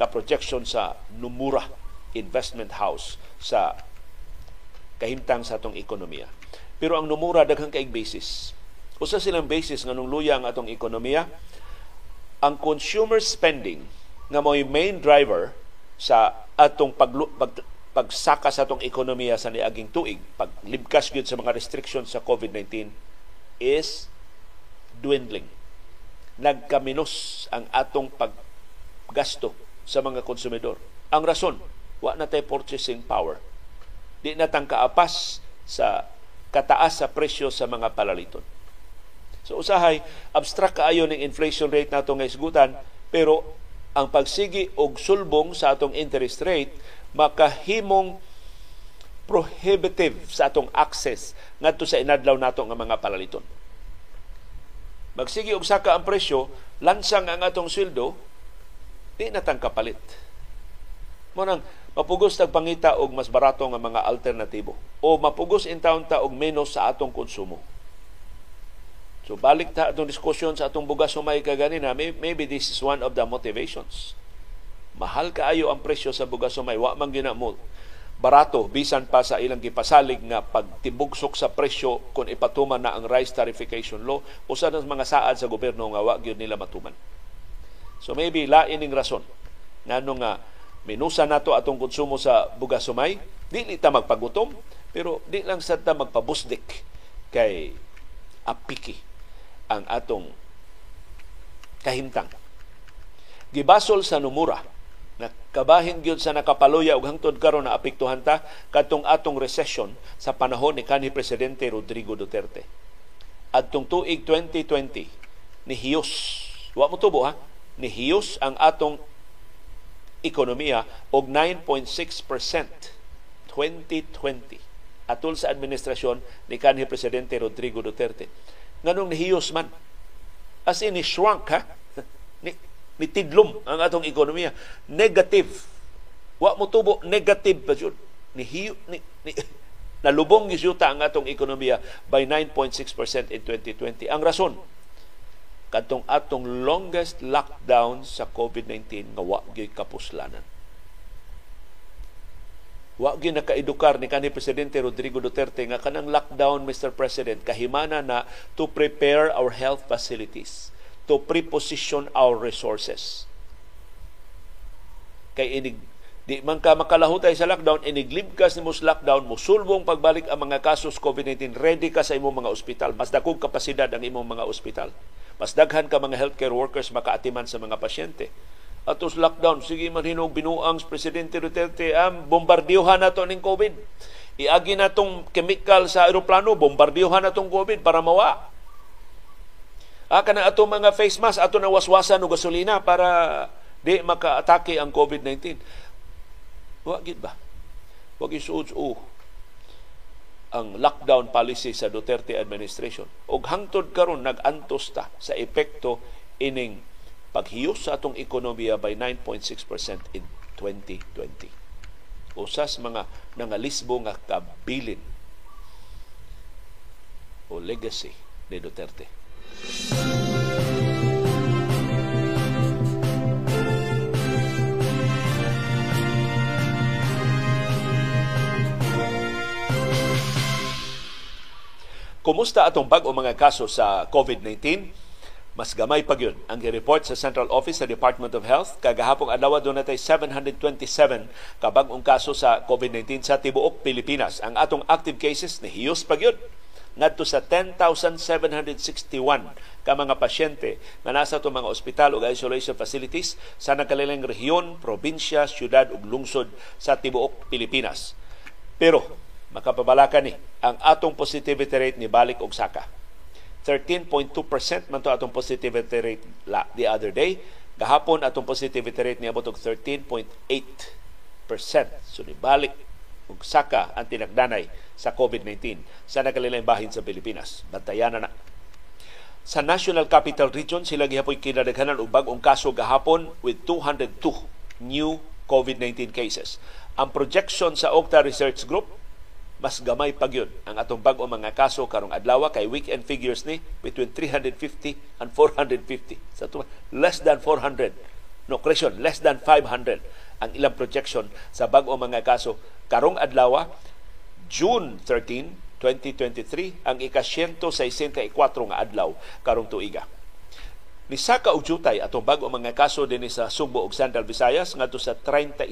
na projection sa Numura Investment House sa kahimtang sa atong ekonomiya. Pero ang Numura daghang kaig basis. Usa silang basis nga luya ang atong ekonomiya, ang consumer spending nga mo'y main driver sa atong pag, pag pagsaka sa atong ekonomiya sa niaging tuig, paglibkas gyud sa mga restrictions sa COVID-19 is dwindling. Nagkaminos ang atong paggasto sa mga konsumidor. Ang rason, wa na tay purchasing power. Di na tang kaapas sa kataas sa presyo sa mga palaliton. So usahay, abstract kaayo ng inflation rate nato nga isgutan, pero ang pagsigi og sulbong sa atong interest rate makahimong prohibitive sa atong access ngadto sa inadlaw nato nga mga palaliton. Magsigi og saka ang presyo, lansang ang atong sweldo, di na tang kapalit. Mo nang mapugos tag pangita og mas barato nga mga alternatibo o mapugos in town ta og menos sa atong konsumo. So balik ta atong diskusyon sa atong bugas sumay kaganina, maybe this is one of the motivations. Mahal kaayo ang presyo sa bugas sumay, wa man ginamo barato bisan pa sa ilang gipasalig nga pagtibugsok sa presyo kung ipatuman na ang rice tarification law usa sa mga saad sa gobyerno nga wa gyud nila matuman. So maybe lain ning rason ngano nga minusa nato atong konsumo sa bugas sumay, dili ta magpagutom pero di lang sad ta magpabusdik kay apiki ang atong kahimtang. Gibasol sa numura na kabahin gyud sa nakapaluya og hangtod karon na apektuhan ta kadtong atong recession sa panahon ni kanhi presidente Rodrigo Duterte. Adtong tuig 2020 ni Hiyos, wa mo tubo ha, ni Hiyos ang atong ekonomiya og 9.6% 2020 atol sa administrasyon ni kanhi presidente Rodrigo Duterte nganong nihiyos man. As in, ni shrunk ha? Ni, ni tidlom ang atong ekonomiya. Negative. Wa mo tubo, negative pa yun. Ni, ni, ni, nalubong gisyuta ang atong ekonomiya by 9.6% in 2020. Ang rason, kadtong atong longest lockdown sa COVID-19 nga wa gyud kapuslanan. Wa gyud nakaedukar ni kanhi presidente Rodrigo Duterte nga kanang lockdown Mr. President kahimana na to prepare our health facilities, to preposition our resources. Kay inig di man ka makalahutay sa lockdown, iniglibkas ni mo sa lockdown, musulbong pagbalik ang mga kasos COVID-19, ready ka sa imong mga ospital. Mas dakong kapasidad ang imong mga ospital. Mas daghan ka mga healthcare workers makaatiman sa mga pasyente atos lockdown sige man hinog binuang presidente Duterte am bombardiyohan nato ning COVID iagi natong chemical sa eroplano bombardiyohan natong COVID para mawa ah kana ato mga face mask ato na waswasan og gasolina para di makaatake ang COVID-19 wa gid ba wag isuod ang lockdown policy sa Duterte administration ug hangtod karon nag-antos ta sa epekto ining paghiyos sa atong ekonomiya by 9.6% in 2020. Usas mga nangalisbo nga kabilin o legacy ni Duterte. Kumusta atong bag-o mga kaso sa COVID-19? Mas gamay pa yun ang report sa Central Office sa Department of Health. Kagahapong adlaw doon natay 727 kabag-ong kaso sa COVID-19 sa tibuok Pilipinas. Ang atong active cases ni hiyos pa yun ngadto sa 10,761 ka mga pasyente nga nasa itong mga ospital o isolation facilities sa nakalilang rehiyon, probinsya, syudad ug lungsod sa tibuok Pilipinas. Pero makapabalaka ni ang atong positivity rate ni balik og saka 13.2% man to atong positivity rate la, the other day. Gahapon atong positivity rate niabot og 13.8%. So nibalik og saka ang tinagdanay sa COVID-19 sa nakalilang bahin sa Pilipinas. Bantayan na na. Sa National Capital Region, sila gihapoy kinadaghanan og bag-ong kaso gahapon with 202 new COVID-19 cases. Ang projection sa Okta Research Group mas gamay pa yun ang atong bag-o mga kaso karong adlaw kay weekend figures ni between 350 and 450 sa so, less than 400 no correction less than 500 ang ilang projection sa bag-o mga kaso karong adlaw June 13 2023 ang ika-164 nga adlaw karong tuiga. Ni saka og jutay atong bag-o mga kaso dinhi sa Subo ug Central Visayas ngadto sa 35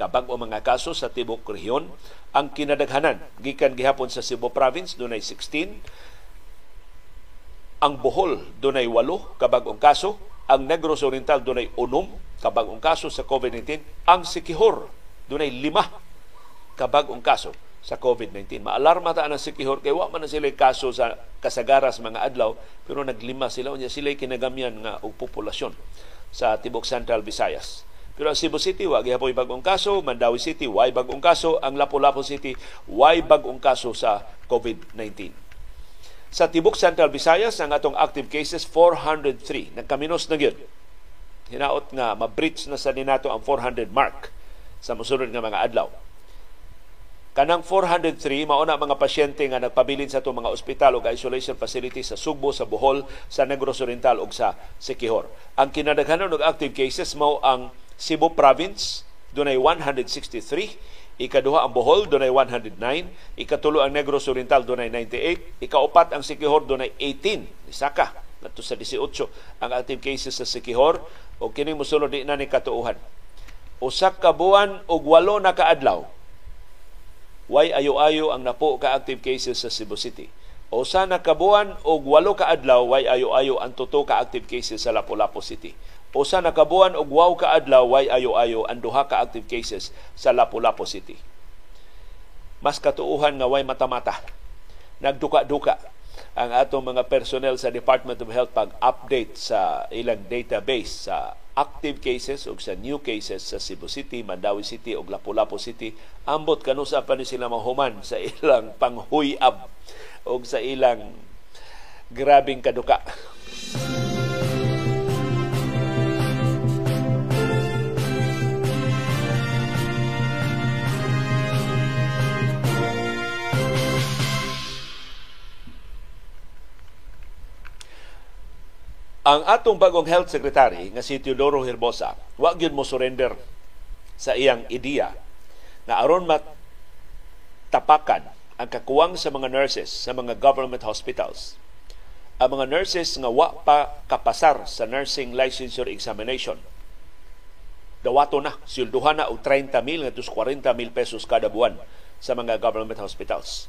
kabag-o mga kaso sa tibok rehiyon. Ang kinadaghanan gikan gihapon sa Cebu province dunay 16 ang Bohol dunay 8 kabag-ong kaso. Ang Negros Oriental dunay 6 kabag-ong kaso sa COVID-19 ang Sikihor dunay 5 kabag-ong kaso sa COVID-19. Maalarma ta ang Sikihor kay wa man sila kaso sa kasagaras mga adlaw pero naglima sila unya sila kinagamyan nga og populasyon sa tibok Central Visayas pero ang Cebu City, wa gihapoy bagong kaso. Mandawi City, why bagong kaso. Ang Lapu-Lapu City, why bagong kaso sa COVID-19. Sa Tibok Central Visayas, ang atong active cases, 403. Nagkaminos na yun. Hinaot nga, ma-breach na sa ninato ang 400 mark sa musunod nga mga adlaw. Kanang 403 mao na mga pasyente nga nagpabilin sa itong mga ospital o isolation facilities sa Sugbo, sa Bohol, sa Negros Oriental ug sa Siquijor. Ang kinadaghanan og active cases mao ang Cebu Province dunay 163, ikaduha ang Bohol dunay 109, ikatulo ang Negros Oriental dunay 98, ikaupat ang Siquijor dunay 18, isaka nato sa 18 ang active cases sa Siquijor o kining mosunod di na ni katuuhan. Usa ka buwan og walo na kaadlaw. Way ayo-ayo ang napo ka active cases sa Cebu City. Usa na kabuan og walo ka adlaw way ayo-ayo ang tuto ka active cases sa Lapu-Lapu City usa na kabuan og wow ka adlaw way ayo-ayo ang duha ka active cases sa Lapu-Lapu City. Mas katuuhan nga way mata-mata. Nagduka-duka ang atong mga personnel sa Department of Health pag-update sa ilang database sa active cases ug sa new cases sa Cebu City, Mandawi City ug Lapu-Lapu City. Ambot kanusa pa ni sila mahuman sa ilang panghuyab ug sa ilang grabing kaduka. Ang atong bagong health secretary nga si Teodoro Herbosa, wa gyud mo surrender sa iyang ideya na aron mat tapakan ang kakuwang sa mga nurses sa mga government hospitals. Ang mga nurses nga wa pa kapasar sa nursing licensure examination dawato na, silduhan na og 30 mil ngadto 40 mil pesos kada buwan sa mga government hospitals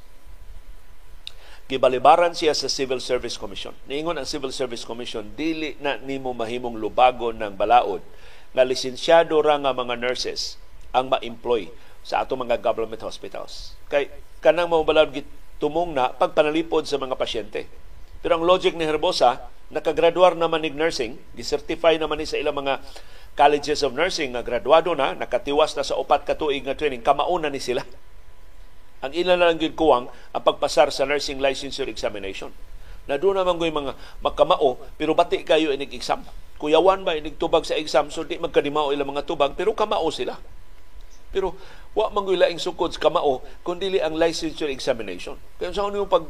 gibalibaran siya sa Civil Service Commission. Niingon ang Civil Service Commission, dili na nimo mahimong lubagon ng balaod nga lisensyado ra nga mga nurses ang ma-employ sa ato mga government hospitals. Kay kanang mao balaod tumong na pagpanalipod sa mga pasyente. Pero ang logic ni Herbosa, nakagraduar naman ni nursing, gisertify naman ni sa ilang mga colleges of nursing nga graduado na, nakatiwas na sa upat ka tuig nga training, kamauna ni sila ang ilan lang gid kuwang ang pagpasar sa nursing licensure examination. Na doon naman ko mga makamao, pero bati kayo inig exam. Kuyawan ba inig tubag sa exam, so di magkadimao ilang mga tubag, pero kamao sila. Pero wa man laing sukod sa kamao, kundi ang licensure examination. Kaya sa yung pag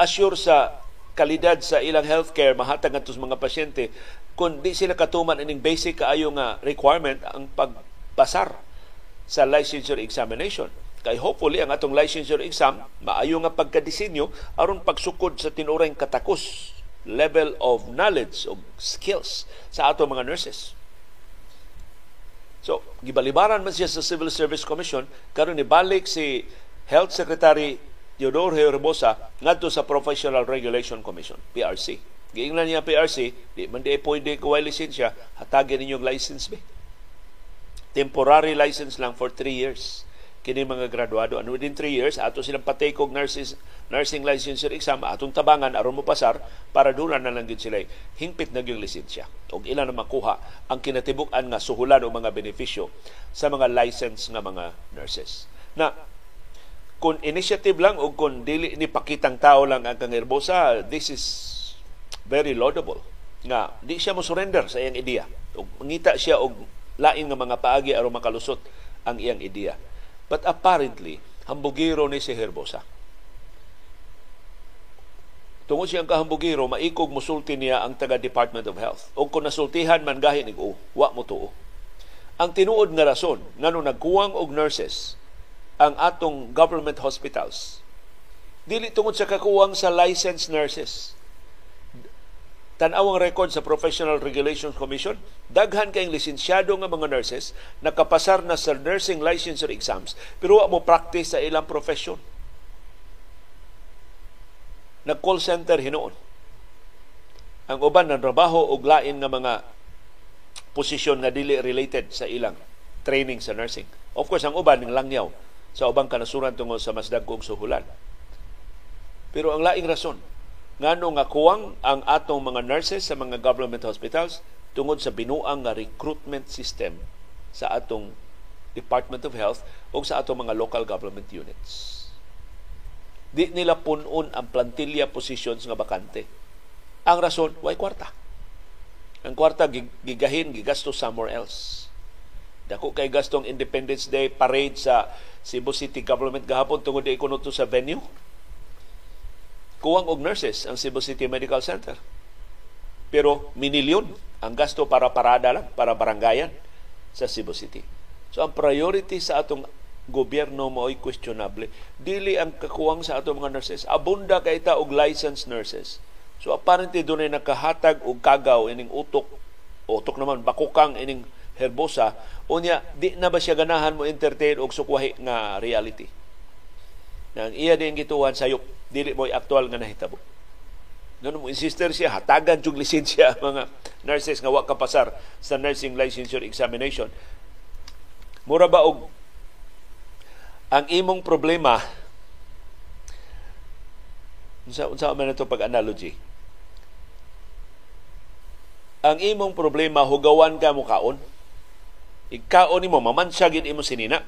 assure sa kalidad sa ilang healthcare mahatag ngadto mga pasyente kung di sila katuman ining basic kaayo nga requirement ang pagpasar sa licensure examination Kay hopefully ang atong licensure exam maayo nga pagkadisenyo aron pagsukod sa tinurang katakos level of knowledge of skills sa ato mga nurses. So, gibalibaran man siya sa Civil Service Commission karon ni balik si Health Secretary Teodoro Herbosa ngadto sa Professional Regulation Commission, PRC. Giingnan niya PRC, di man di pwede kuha lisensya, hatagin ninyong license be. Temporary license lang for 3 years kini mga graduado and within 3 years ato silang patake og nurses nursing licensure exam atong tabangan aron mo pasar para dula na lang gid sila hingpit na gyud lisensya. Og ila na makuha ang kinatibuk-an nga suhulan o mga benepisyo sa mga license nga mga nurses. Na kung initiative lang o kung dili ni pakitang tao lang ang kangirbosa this is very laudable. Nga di siya mo surrender sa iyang ideya. Og mangita siya og lain nga mga paagi aron makalusot ang iyang ideya But apparently, hambugiro ni si Herbosa. Tungod siyang kahambugiro, maikog musulti niya ang taga Department of Health. O kung nasultihan man gahin oh, wa mo tuo. Ang tinuod nga rason, ngano nagkuwang og nurses ang atong government hospitals, dili tungod sa kakuwang sa licensed nurses tan-awang record sa Professional Regulations Commission, daghan kayong lisensyado nga mga nurses nakapasar na sa nursing licensure exams pero wa mo practice sa ilang profession. Nag-call center hinuon. Ang uban ng trabaho og lain nga mga posisyon nga dili related sa ilang training sa nursing. Of course, ang uban ng langyaw sa ubang kanasuran tungod sa mas dagkong suhulan. Pero ang laing rason, ngano nga kuwang ang atong mga nurses sa mga government hospitals tungod sa binuang nga recruitment system sa atong Department of Health o sa atong mga local government units. Di nila punon ang plantilla positions nga bakante. Ang rason, why kwarta. Ang kwarta gigahin, gigasto somewhere else. Dako kay gastong Independence Day parade sa Cebu City Government gahapon tungod di ikuno sa venue kuwang og nurses ang Cebu City Medical Center. Pero minilyon ang gasto para parada lang, para barangayan sa Cebu City. So ang priority sa atong gobyerno mo ay questionable. Dili ang kakuwang sa atong mga nurses. Abunda kay ta og licensed nurses. So apparently doon ay nakahatag og kagaw ining utok, utok naman bakukang ining herbosa, unya di na ba siya ganahan mo entertain og sukwahi nga reality. Nang iya din gituhan sayop dili mo aktual nga nahitabo. Ganun mo insister siya, hatagan yung lisensya mga nurses nga wa kapasar sa nursing licensure examination. Mura ba og ang imong problema unsa unsa man ito pag analogy ang imong problema hugawan ka mo kaon ikaon nimo mamansya gid imo sinina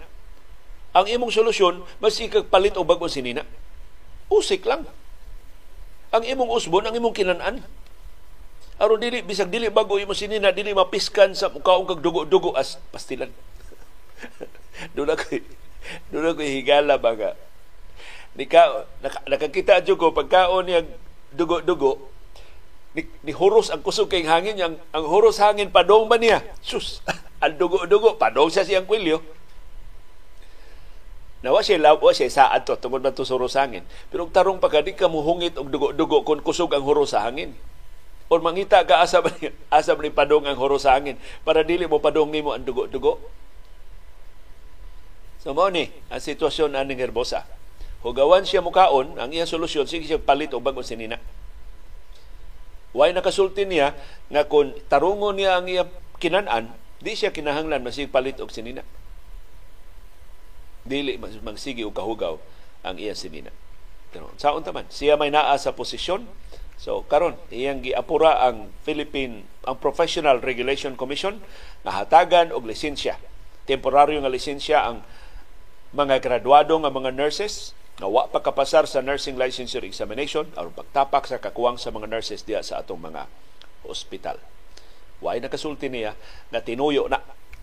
ang imong solusyon mas ikagpalit og bag-o sinina Usik lang. Ang imong usbon, ang imong kinanan. Aron dili bisag dili bago imo sinina dili mapiskan sa mukhaong kag dugo-dugo as pastilan. Dula ko dula ko higala baga. Nika nakakita jud ko pagkaon niya dugo-dugo ni, ni huros ang kusog kay hangin ang, ang huros hangin padong ba niya? Sus, ang dugo-dugo padong sa siyang kwilyo na wa siya law siya sa ato tungod man to sa hangin pero tarong di ka muhungit og dugo-dugo kon kusog ang huro sa hangin o mangita ka asa ba asa ni padong ang huro sa hangin para dili mo padong nimo ang dugo-dugo. So mo ni ang sitwasyon aning herbosa hugawan siya mukaon ang iyang solusyon sige siya palit og bagong sinina Way nakasulti niya nga kung tarungon niya ang iyang kinanan, di siya kinahanglan masig palit og sinina dili magsigi og kahugaw ang iyang sinina. Pero saon taman, siya may naa sa posisyon. So karon iyang giapura ang Philippine ang Professional Regulation Commission na hatagan og lisensya. Temporaryo nga lisensya ang mga graduado nga mga nurses na wa pa kapasar sa nursing licensure examination aron pagtapak sa kakuwang sa mga nurses diya sa atong mga ospital. Way nakasulti niya na tinuyo na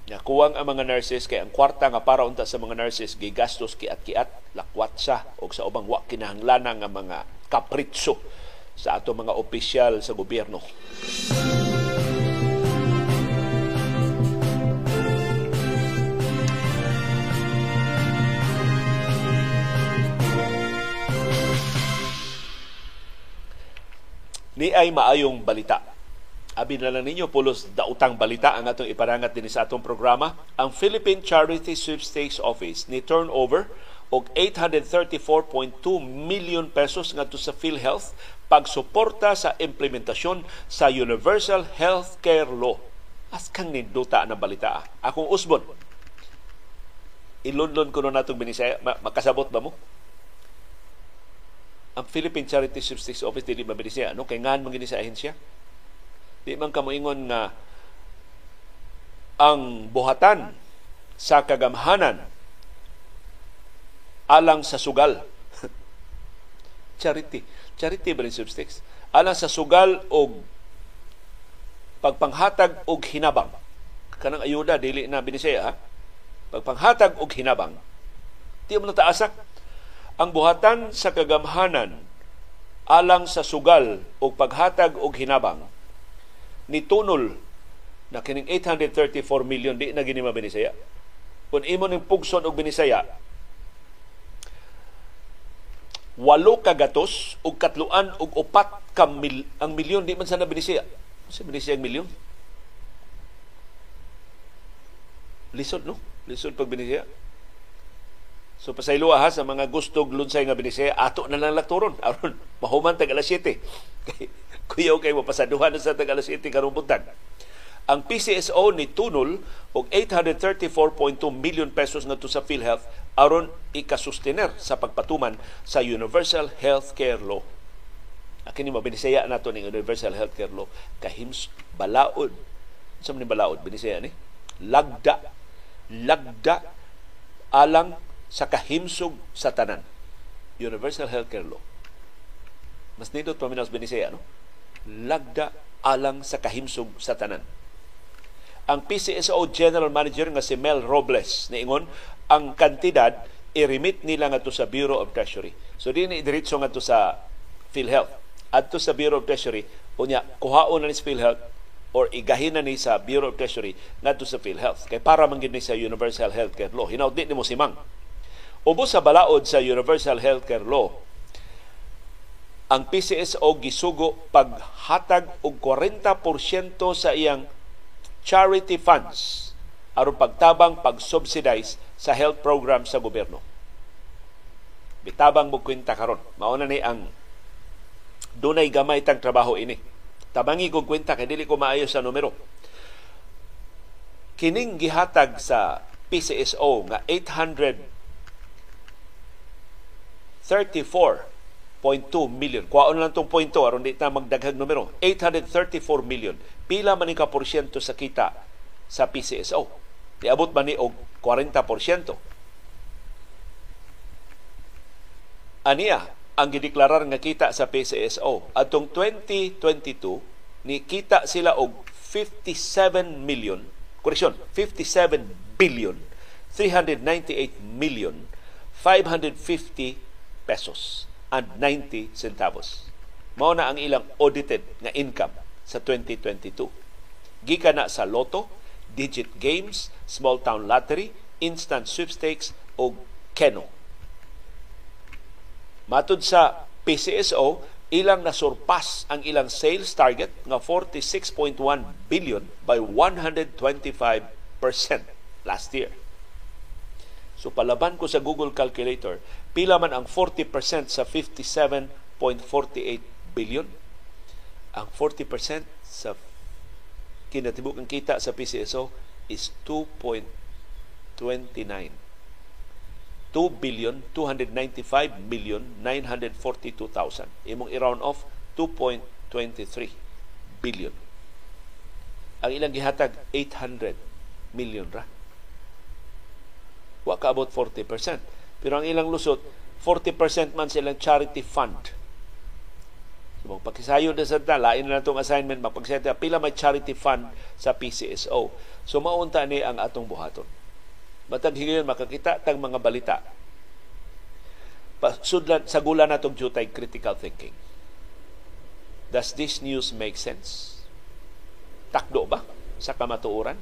nga kuwang ang mga nurses kay ang kwarta nga para unta sa mga nurses gigastos kiat-kiat lakwat sa og sa ubang wa kinahanglanan nga mga kapritso sa ato mga opisyal sa gobyerno. Ni ay maayong balita Abi na lang ninyo, pulos dautang balita ang atong iparangat din sa atong programa. Ang Philippine Charity Sweepstakes Office ni turnover og 834.2 million pesos ngadto sa PhilHealth pagsuporta sa implementasyon sa Universal Healthcare Law. As kang ninduta ng balita. Akong usbon. ilunlon ko na natong binisaya makasabot ba mo ang Philippine Charity Statistics Office dili ba binisaya ano kay ngan mangini sa ahensya di man ka moingon nga ang buhatan sa kagamhanan alang sa sugal. Charity. Charity ba rin alang sa sugal og pagpanghatag og hinabang. Kanang ayuda dili na binisaya ha? Pagpanghatag og hinabang di mo nataasak. Ang buhatan sa kagamhanan alang sa sugal og paghatag og hinabang ni tunol na kining 834 million di na gini binisaya. Kung imo ning pugson og binisaya walo ka gatos ug katluan ug upat ka mil, ang milyon di man sana binisaya. Sa binisaya ang milyon lisod no? Lisod pag binisaya. So pasaylo ha sa mga gustog lunsay nga binisaya ato na lang lakturon aron mahuman tag alas 7 kuyaw kay mapasaduhan sa tag alas 7 karong ang PCSO ni tunol og 834.2 million pesos ngadto sa PhilHealth aron ikasustener sa pagpatuman sa Universal Healthcare Law. Akin ni mabinisaya nato ning Universal Healthcare Law kahims balaod. Sa ni balaod binisaya ni lagda lagda alang sa kahimsog sa tanan. Universal Healthcare Law. Mas nito paminaws binisaya no? Lagda alang sa kahimsog sa tanan ang PCSO General Manager nga si Mel Robles niingon ang kantidad i-remit nila nga sa Bureau of Treasury. So dinhi diretso nga sa PhilHealth. Adto sa Bureau of Treasury unya kuhaon na ni sa PhilHealth or igahin na ni sa Bureau of Treasury ngadto sa PhilHealth kay para man ni sa Universal Healthcare Law. Hinaut di mo simang. Ubos sa balaod sa Universal Healthcare Law, ang PCSO gisugo paghatag og 40% sa iyang charity funds aron pagtabang pag-subsidize sa health program sa gobyerno. Bitabang mo kwenta karon. Mao na ni ang dunay gamay tang trabaho ini. Tabangi ko kwenta kay dili ko maayo sa numero. Kining gihatag sa PCSO nga 834.2 million. Kuwaon lang tong pointo aron di ta magdaghag numero. 834 million pila man ka porsyento sa kita sa PCSO. Niabot man ni og 40%. Aniya ang gideklarar nga kita sa PCSO. Atong 2022 ni kita sila og 57 million, koreksyon, 57 billion 398 million 550 pesos and 90 centavos. Mao na ang ilang audited nga income sa 2022. Gika na sa Lotto, Digit Games, Small Town Lottery, Instant Sweepstakes o Keno. Matud sa PCSO, ilang nasurpas ang ilang sales target nga 46.1 billion by 125% last year. So palaban ko sa Google Calculator, pila man ang 40% sa 57.48 billion? ang 40% sa kinatibuk kita sa PCSO is 2.29 2 billion 295 million 942,000 imong i-round off 2.23 billion. Ang ilang gihatag 800 million ra wa ka about 40% pero ang ilang lusot 40% man silang charity fund So, magpakisayo na sa lain na itong assignment, magpakisayo pila may charity fund sa PCSO. So, maunta ni ang atong buhaton. Matag higayon, makakita tang mga balita. Sudlan, sa gula na itong jutay critical thinking. Does this news make sense? Takdo ba sa kamatuoran?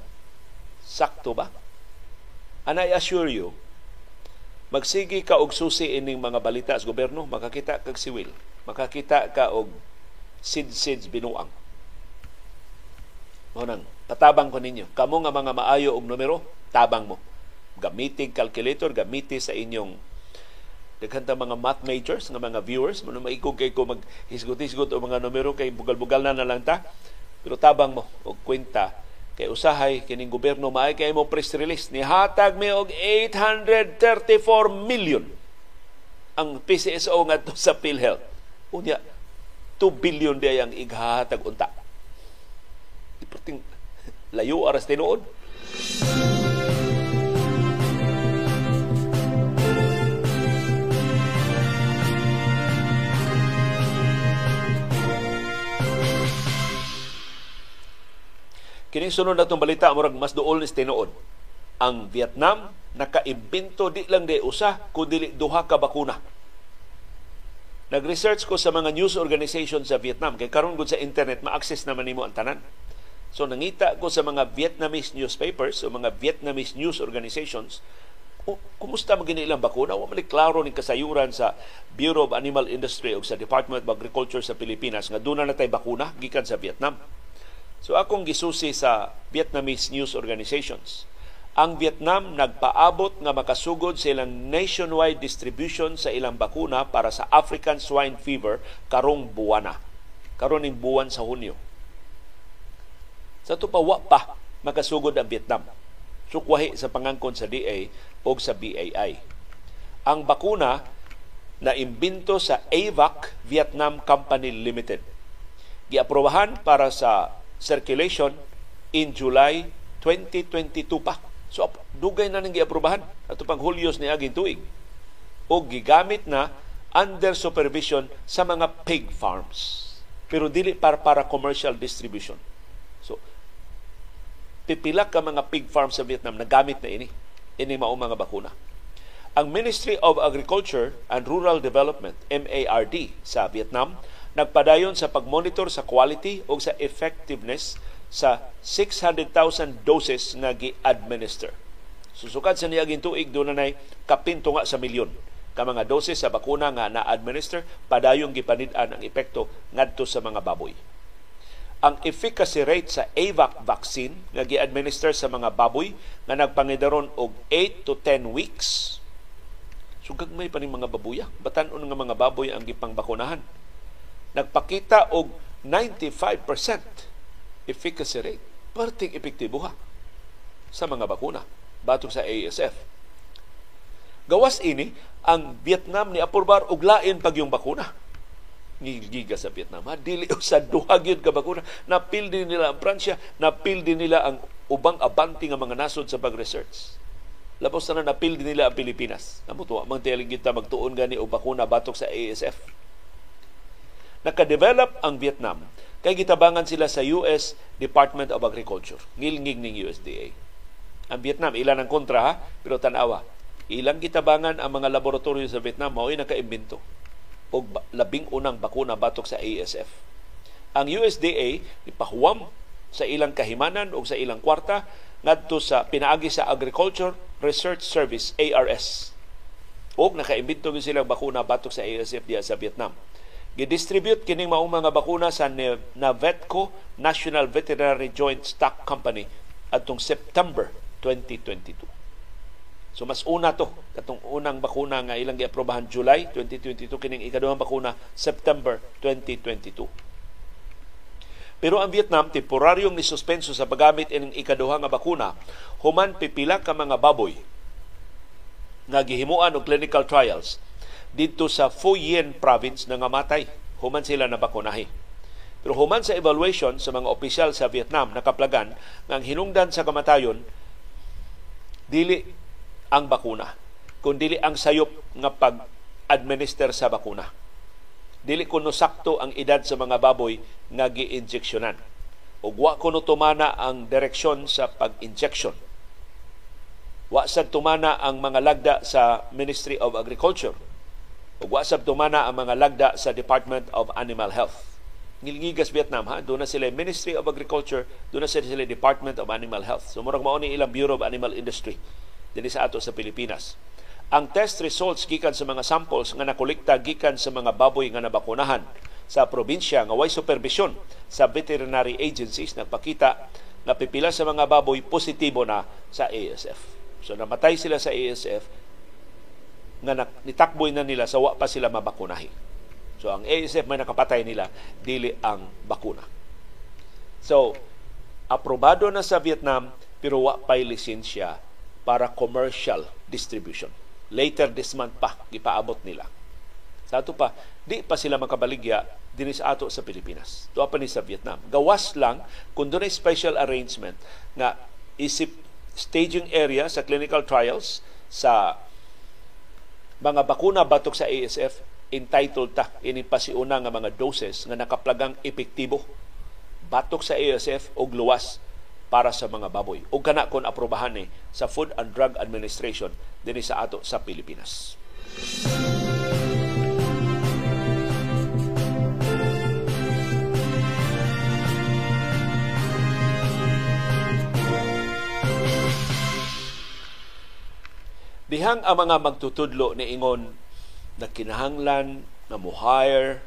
Sakto ba? And I assure you, magsigi ka og susi ining mga balita sa gobyerno, makakita kag siwil makakita ka og sid-sid binuang. Mo nang patabang ko ninyo. Kamo nga mga maayo og numero, tabang mo. Gamitin calculator, gamiti sa inyong Daghanta mga math majors nga mga viewers mo maikog kay ko maghisgot-hisgot o mga numero kay bugal-bugal na na lang ta pero tabang mo og kwenta kay usahay kining gobyerno maay kay mo press release ni hatag mi og 834 million ang PCSO ngadto sa PhilHealth. Unya 2 billion di ang ighatag unta. Iputing layo aras tinuod. Kining sunod natong balita murag mas duol ni tinuod. Ang Vietnam nakaimbento di lang di usa kundi duha ka bakuna. Nag-research ko sa mga news organization sa Vietnam kay karon gud sa internet ma-access naman nimo ang tanan. So nangita ko sa mga Vietnamese newspapers o mga Vietnamese news organizations kumusta mo ilang bakuna? Wa man klaro ni kasayuran sa Bureau of Animal Industry o sa Department of Agriculture sa Pilipinas nga doon na natay bakuna gikan sa Vietnam. So akong gisusi sa Vietnamese news organizations. Ang Vietnam nagpaabot nga makasugod sa ilang nationwide distribution sa ilang bakuna para sa African swine fever karong buwana. Karon ning buwan sa Hunyo. Sa to pa makasugod ang Vietnam. Sukwahi sa pangangkon sa DA o sa BAI. Ang bakuna na imbento sa AVAC Vietnam Company Limited. Giaprobahan para sa circulation in July 2022 pa. So dugay na ning giaprobahan ato pang Hulyos ni aging tuig. O gigamit na under supervision sa mga pig farms. Pero dili para para commercial distribution. So pipila ka mga pig farms sa Vietnam nagamit na ini ini mao mga bakuna. Ang Ministry of Agriculture and Rural Development MARD sa Vietnam nagpadayon sa pagmonitor sa quality o sa effectiveness sa 600,000 doses nga gi-administer. Susukad sa niaging tuig doon na kapinto nga sa milyon ka mga doses sa bakuna nga na-administer padayong gipanid-an ang epekto ngadto sa mga baboy. Ang efficacy rate sa AVAC vaccine nga gi-administer sa mga baboy nga nagpangidaron og 8 to 10 weeks. Sugag may pa mga babuya. Batan-on nga mga baboy ang gipangbakunahan nagpakita og 95% efficacy rate. Perting epektibo ha sa mga bakuna batok sa ASF. Gawas ini, ang Vietnam ni apurbar og lain pag yung bakuna. Giga sa Vietnam. Ha? Dili sa duha gyud ka bakuna. Napil din nila ang Pransya, napil din nila ang ubang abanti nga mga nasod sa pag-research. Lapos na napil din nila ang Pilipinas. Namutuwa, mang tiyaling kita magtuon gani o bakuna batok sa ASF nakadevelop ang Vietnam. Kay gitabangan sila sa US Department of Agriculture. Ngilngig ning USDA ang Vietnam ilan ang kontra ha? Pero tanawa ilang gitabangan ang mga laboratorio sa Vietnam mao'y nakaimbento og labing unang bakuna batok sa ASF ang USDA ipahuwam sa ilang kahimanan o sa ilang kwarta ngadto sa pinaagi sa Agriculture Research Service ARS og nakaimbento sila bakuna batok sa ASF diya sa Vietnam Gidistribute kining maong mga bakuna sa Navetco National Veterinary Joint Stock Company atong September 2022. So mas una to katong unang bakuna nga ilang giaprobahan July 2022 kining ikaduhang bakuna September 2022. Pero ang Vietnam temporaryong ni suspenso sa paggamit ining ikaduha nga bakuna human pipila ka mga baboy nga gihimuan og clinical trials dito sa Yen province na ngamatay human sila na bakunahi. Pero human sa evaluation sa mga opisyal sa Vietnam nakaplagan nga ang hinungdan sa kamatayon dili ang bakuna kundi ang sayop nga pag-administer sa bakuna. Dili kuno sakto ang edad sa mga baboy nga gi-injeksyonan. Ug wa kuno tumana ang direksyon sa pag-injection. Wa sad tumana ang mga lagda sa Ministry of Agriculture ug wasab tumana ang mga lagda sa Department of Animal Health. Ngilngigas Vietnam ha, doon na sila Ministry of Agriculture, doon na sila Department of Animal Health. So murag mao ni ilang Bureau of Animal Industry dinhi sa ato sa Pilipinas. Ang test results gikan sa mga samples nga nakolekta gikan sa mga baboy nga nabakunahan sa probinsya nga way supervision sa veterinary agencies nagpakita na pipila sa mga baboy positibo na sa ASF. So namatay sila sa ASF nga nitakboy na nila sa wa pa sila mabakunahi. So ang ASF may nakapatay nila dili ang bakuna. So aprobado na sa Vietnam pero wa pay lisensya para commercial distribution. Later this month pa gipaabot nila. Sa ato pa, di pa sila makabaligya dinhi sa ato sa Pilipinas. Tuwa pa ni sa Vietnam. Gawas lang kung doon special arrangement nga isip staging area sa clinical trials sa mga bakuna batok sa ASF entitled ta ini pasiuna nga mga doses nga nakaplagang epektibo batok sa ASF og luwas para sa mga baboy. O kana kon aprobahan ni sa Food and Drug Administration dinhi sa ato sa Pilipinas. Dihang ang mga magtutudlo ni ingon na kinahanglan na mo-hire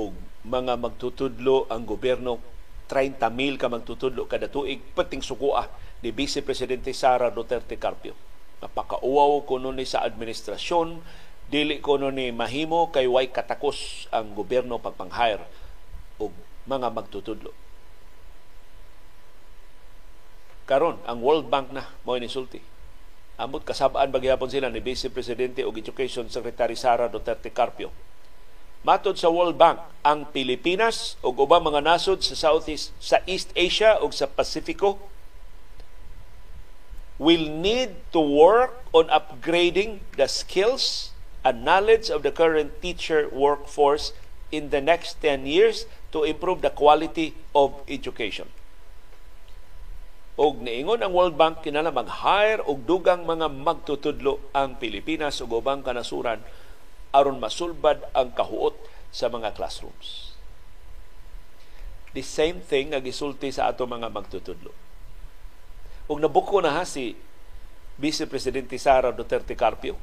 og mga magtutudlo ang gobyerno 30 mil ka magtutudlo kada tuig pating sukua ni Vice Presidente Sara Duterte Carpio. Napakauwaw ko ni sa administrasyon, dili ko ni mahimo kay way katakos ang gobyerno pagpang-hire og mga magtutudlo. Karon ang World Bank na mo sulti. Amot kasabaan bagyapon sila ni Vice Presidente og Education Secretary Sara Duterte Carpio Matod sa World Bank, ang Pilipinas ug ubang mga nasod sa Southeast sa East Asia ug sa Pasifiko will need to work on upgrading the skills and knowledge of the current teacher workforce in the next 10 years to improve the quality of education. Og niingon ang World Bank kinala mag-hire og dugang mga magtutudlo ang Pilipinas ug ubang kanasuran aron masulbad ang kahuot sa mga classrooms. The same thing nga gisulti sa ato mga magtutudlo. Ug nabuko na ha si Vice Presidente Sara Duterte Carpio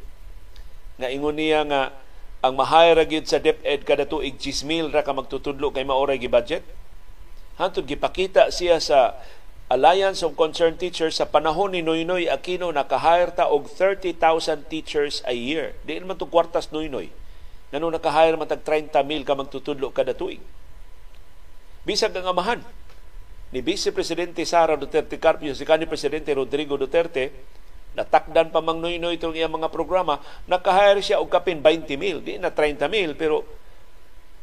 nga ingon niya nga ang mahayra gyud sa DepEd kada tuig 10,000 ra ka magtutudlo kay maoray gi budget. Hantod gipakita siya sa Alliance of Concerned Teachers sa panahon ni Noynoy Aquino nakahire ta og 30,000 teachers a year. Di man to kwartas Noynoy. Ngano nakahire man tag 30,000 ka magtutudlo kada tuig. Bisag ang amahan ni Vice Presidente Sara Duterte Carpio si kanhi Presidente Rodrigo Duterte natakdan pa mang Noynoy itong iyang mga programa, nakahire siya og kapin 20,000, di na 30,000 pero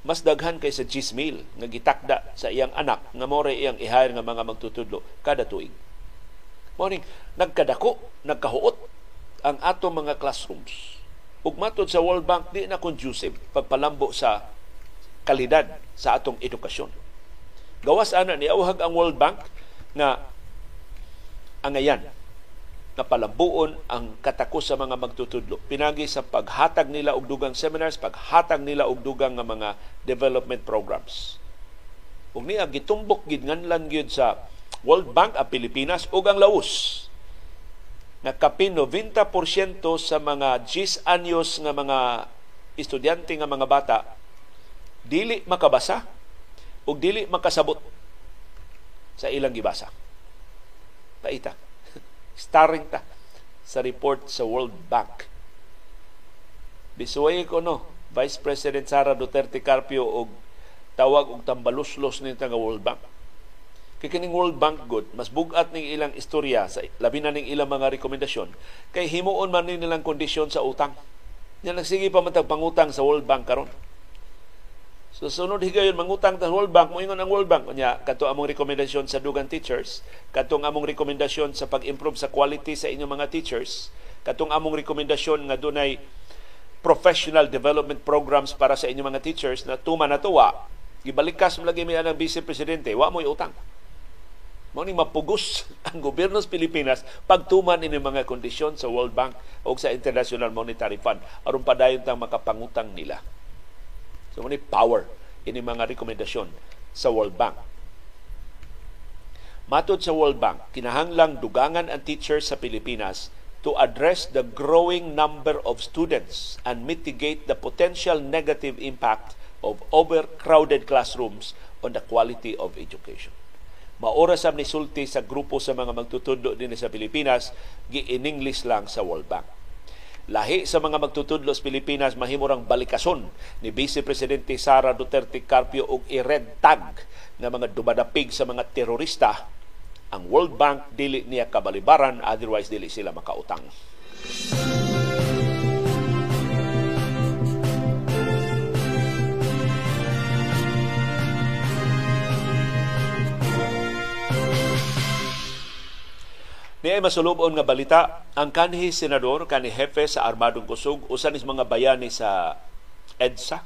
mas daghan kay sa 10,000 nga gitakda sa iyang anak nga more iyang ihayar nga mga magtutudlo kada tuig. Morning, nagkadako, nagkahuot ang ato mga classrooms. Ug matod sa World Bank di na conducive pagpalambo sa kalidad sa atong edukasyon. Gawas ana ni awhag ang World Bank nga angayan na palambuon ang katakos sa mga magtutudlo. Pinagi sa paghatag nila og dugang seminars, paghatag nila og dugang nga mga development programs. Ug niya gitumbok gid nganlan gyud sa World Bank ang Pilipinas ug ang Laos na kapin 90% sa mga 10 anyos nga mga estudyante nga mga bata dili makabasa ug dili makasabot sa ilang gibasa. Paita starring ta sa report sa World Bank. Bisuway ko no, Vice President Sara Duterte Carpio og tawag og tambaluslos ni nga World Bank. Kay kining World Bank good, mas bugat ning ilang istorya sa labi na ning ilang mga rekomendasyon kay himuon man ni nilang kondisyon sa utang. Yan nagsige pa man pangutang sa World Bank karon. So sunod higayon mangutang ta World Bank moingon ang World Bank nya kadto among rekomendasyon sa dugang teachers, kadtong among rekomendasyon sa pag-improve sa quality sa inyong mga teachers, kadtong among rekomendasyon nga dunay professional development programs para sa inyong mga teachers na tuma na tuwa gibalikas mo lagi mi ang vice presidente wa mo'y utang. Mao ni mapugos ang gobyerno sa Pilipinas pagtuman ini mga kondisyon sa World Bank o sa International Monetary Fund. Aron padayon tang makapangutang nila So, muna power ini mga rekomendasyon sa World Bank. Matod sa World Bank, kinahanglang dugangan ang teachers sa Pilipinas to address the growing number of students and mitigate the potential negative impact of overcrowded classrooms on the quality of education. Maura sa nisulti sa grupo sa mga magtutudlo din sa Pilipinas, gi-in-English lang sa World Bank lahi sa mga magtutudlo sa Pilipinas mahimurang balikason ni Vice Presidente Sara Duterte Carpio og i-red tag nga mga dumadapig sa mga terorista ang World Bank dili niya kabalibaran otherwise dili sila makautang. Ni ay masulubon nga balita, ang kanhi senador, kanhi hepe sa Armadong Kusog, usan is mga bayani sa EDSA.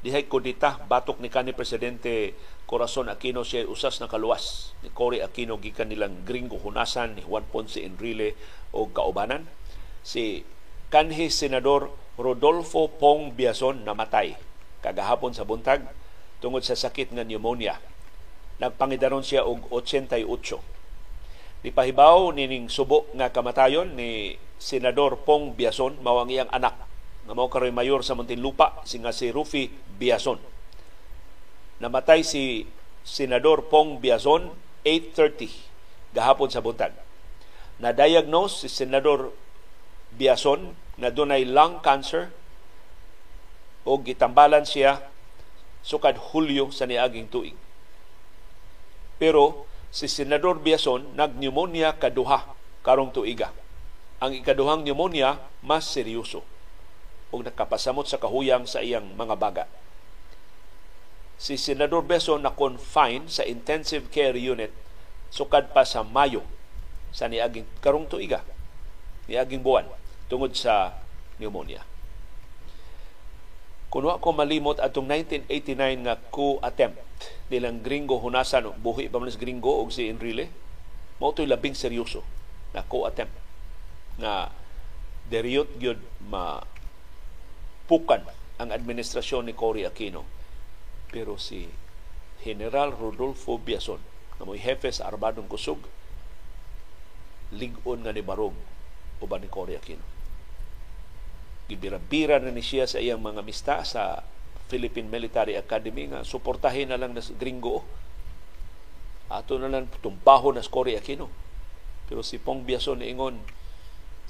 Dihay kudita, batok ni kanhi Presidente Corazon Aquino siya usas na kaluwas ni Cory Aquino gikan nilang gringo hunasan ni Juan Ponce Enrile o kaubanan. Si kanhi senador Rodolfo Pong Biason namatay kagahapon sa buntag tungod sa sakit nga pneumonia. Nagpangidaron siya og 88 Nipahibaw nining subo nga kamatayon ni Senador Pong Biason mao ang iyang anak nga mao karoy mayor sa Muntinlupa si nga si Rufi Biason. Namatay si Senador Pong Biason 8:30 gahapon sa buntag. Na-diagnose si Senador Biason na dunay lung cancer o gitambalan siya sukad Hulyo sa niaging tuig. Pero si Senador Biason nagpneumonia kaduha karong tuiga. Ang ikaduhang pneumonia mas seryoso ug nakapasamot sa kahuyang sa iyang mga baga. Si Senador Biason na confine sa intensive care unit sukad pa sa Mayo sa niaging karong tuiga niaging buwan tungod sa pneumonia. Kung ko malimot atong 1989 nga coup attempt nilang gringo hunasan buhi pa man gringo og si Enrile mao to'y labing seryoso na coup attempt nga deriyot gyud ma pukan ang administrasyon ni Cory Aquino. Pero si General Rodolfo Biason na mo'y hefe sa Armadong Kusog ligon nga ni Barog uban ni Cory Aquino? Gibira-bira na ni siya sa iyang mga mista sa Philippine Military Academy nga suportahin na lang na gringo. Ato na lang tumpaho na Cory Aquino. Pero si Pong Biason ingon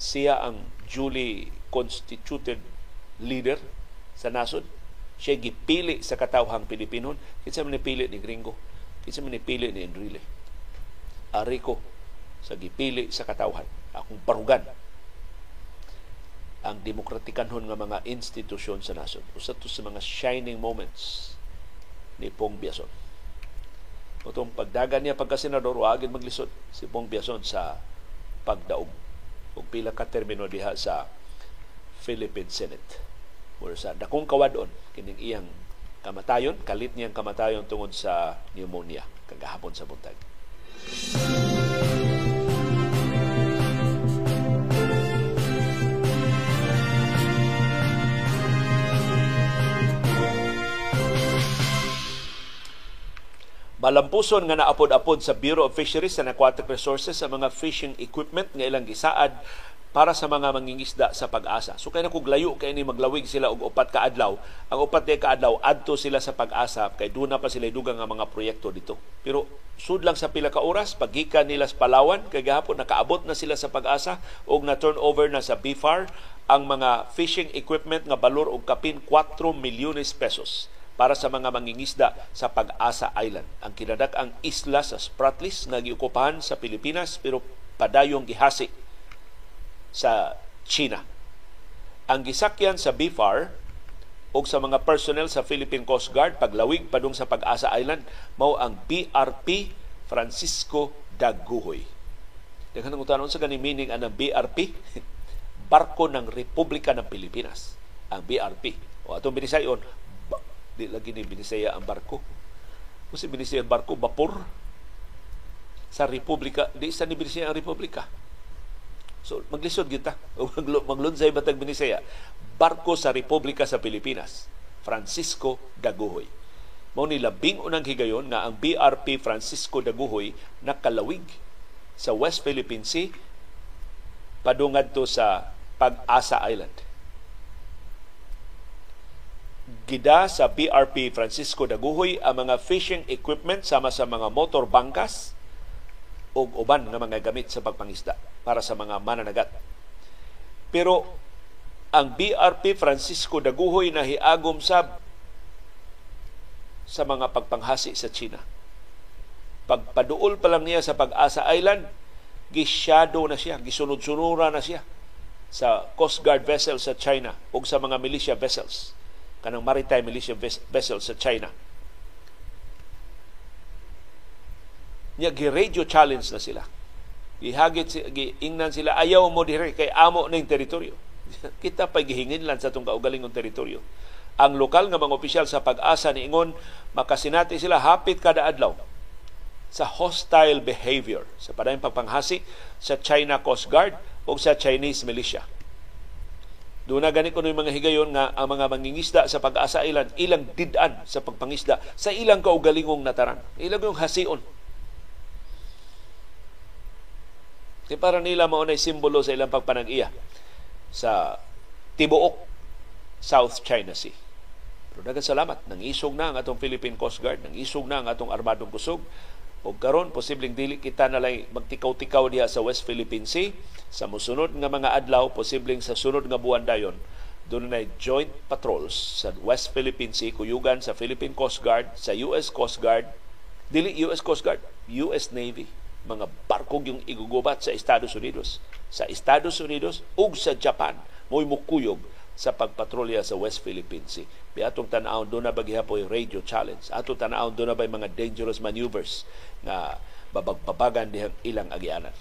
siya ang duly constituted leader sa nasod. Siya gipili sa katawhang Pilipinon kinsa man pili ni gringo? Kinsa man pili ni Enrile? Ariko sa gipili sa katawhan. Akong parugan ang demokratikanhon nga mga institusyon sa nasod. Usa to sa mga shining moments ni Pong Biason. Utong pagdagan niya pagka-senador, wagin maglisod si Pong Biason sa pagdaog o pila ka termino diha sa Philippine Senate. Mura sa dakong kawadon, kining iyang kamatayon, kalit niyang kamatayon tungod sa pneumonia kagahapon sa buntag. Malampuson nga naapod-apod sa Bureau of Fisheries and Aquatic Resources sa mga fishing equipment nga ilang gisaad para sa mga mangingisda sa pag-asa. So kay na kay ni maglawig sila og upat ka adlaw. Ang upat ka adlaw adto sila sa pag-asa kay duna pa sila dugang nga mga proyekto dito. Pero sud lang sa pila ka oras paggikan nila sa Palawan kay gahapon nakaabot na sila sa pag-asa og na turnover na sa BFAR ang mga fishing equipment nga balor og kapin 4 milyones pesos para sa mga mangingisda sa Pag-asa Island. Ang kinadak ang isla sa Spratlys nga giukupahan sa Pilipinas pero padayong gihasi sa China. Ang gisakyan sa BFAR o sa mga personnel sa Philippine Coast Guard paglawig padung sa Pag-asa Island mao ang BRP Francisco Daguhoy. Daghan ang utanon sa gani meaning ang BRP barko ng Republika ng Pilipinas ang BRP o atong binisayon di lagi ni binisaya ang barko. Kung si binisaya ang barko, bapor sa Republika, di sa ni binisaya ang Republika. So, maglisod kita. Maglunzay batag binisaya. Barko sa Republika sa Pilipinas. Francisco Daguhoy. Mao ni labing unang higayon nga ang BRP Francisco Daguhoy nakalawig sa West Philippine Sea padungad to sa Pag-asa Island gida sa BRP Francisco Daguhoy ang mga fishing equipment sama sa mga motor bangkas o uban nga mga gamit sa pagpangisda para sa mga mananagat. Pero ang BRP Francisco Daguhoy na hiagom sab sa mga pagpanghasi sa China. Pagpaduol pa lang niya sa Pag-asa Island, gisyado na siya, gisunod-sunura na siya sa Coast Guard vessel sa China o sa mga militia vessels, kanang maritime militia vessels sa China. Niya gi-radio challenge na sila. Gihagit giingnan sila ayaw mo dire kay amo ning teritoryo. Kita pa gihingin lang sa tong kaugalingong teritoryo ang lokal nga mga opisyal sa pag-asa ni Ingon makasinati sila hapit kada adlaw sa hostile behavior sa padayong pagpanghasi sa China Coast Guard o sa Chinese militia. Doon na gani ko mga higayon nga ang mga mangingisda sa pag-asa ilan ilang didan sa pagpangisda sa ilang kaugalingong nataran. Ilang yung hasiun. Di para nila mao na simbolo sa ilang pagpanag-iya sa tibuok South China Sea. Pero dagan nang isog na ang atong Philippine Coast Guard, nang isog na ang atong armadong kusog, o karon posibleng dili kita na lang magtikaw-tikaw diha sa West Philippine Sea. Sa musunod nga mga adlaw posibleng sa sunod nga buwan dayon doon na joint patrols sa West Philippine Sea kuyugan sa Philippine Coast Guard sa US Coast Guard dili US Coast Guard US Navy mga barko yung igugubat sa Estados Unidos. Sa Estados Unidos ug sa Japan mo'y mukuyog sa pagpatrolya sa West Philippine Sea. Bi atong tan-aw do na bagihapon radio challenge. Ato tan-aw do na bay mga dangerous maneuvers nga babagpabagan dihang ilang agianan.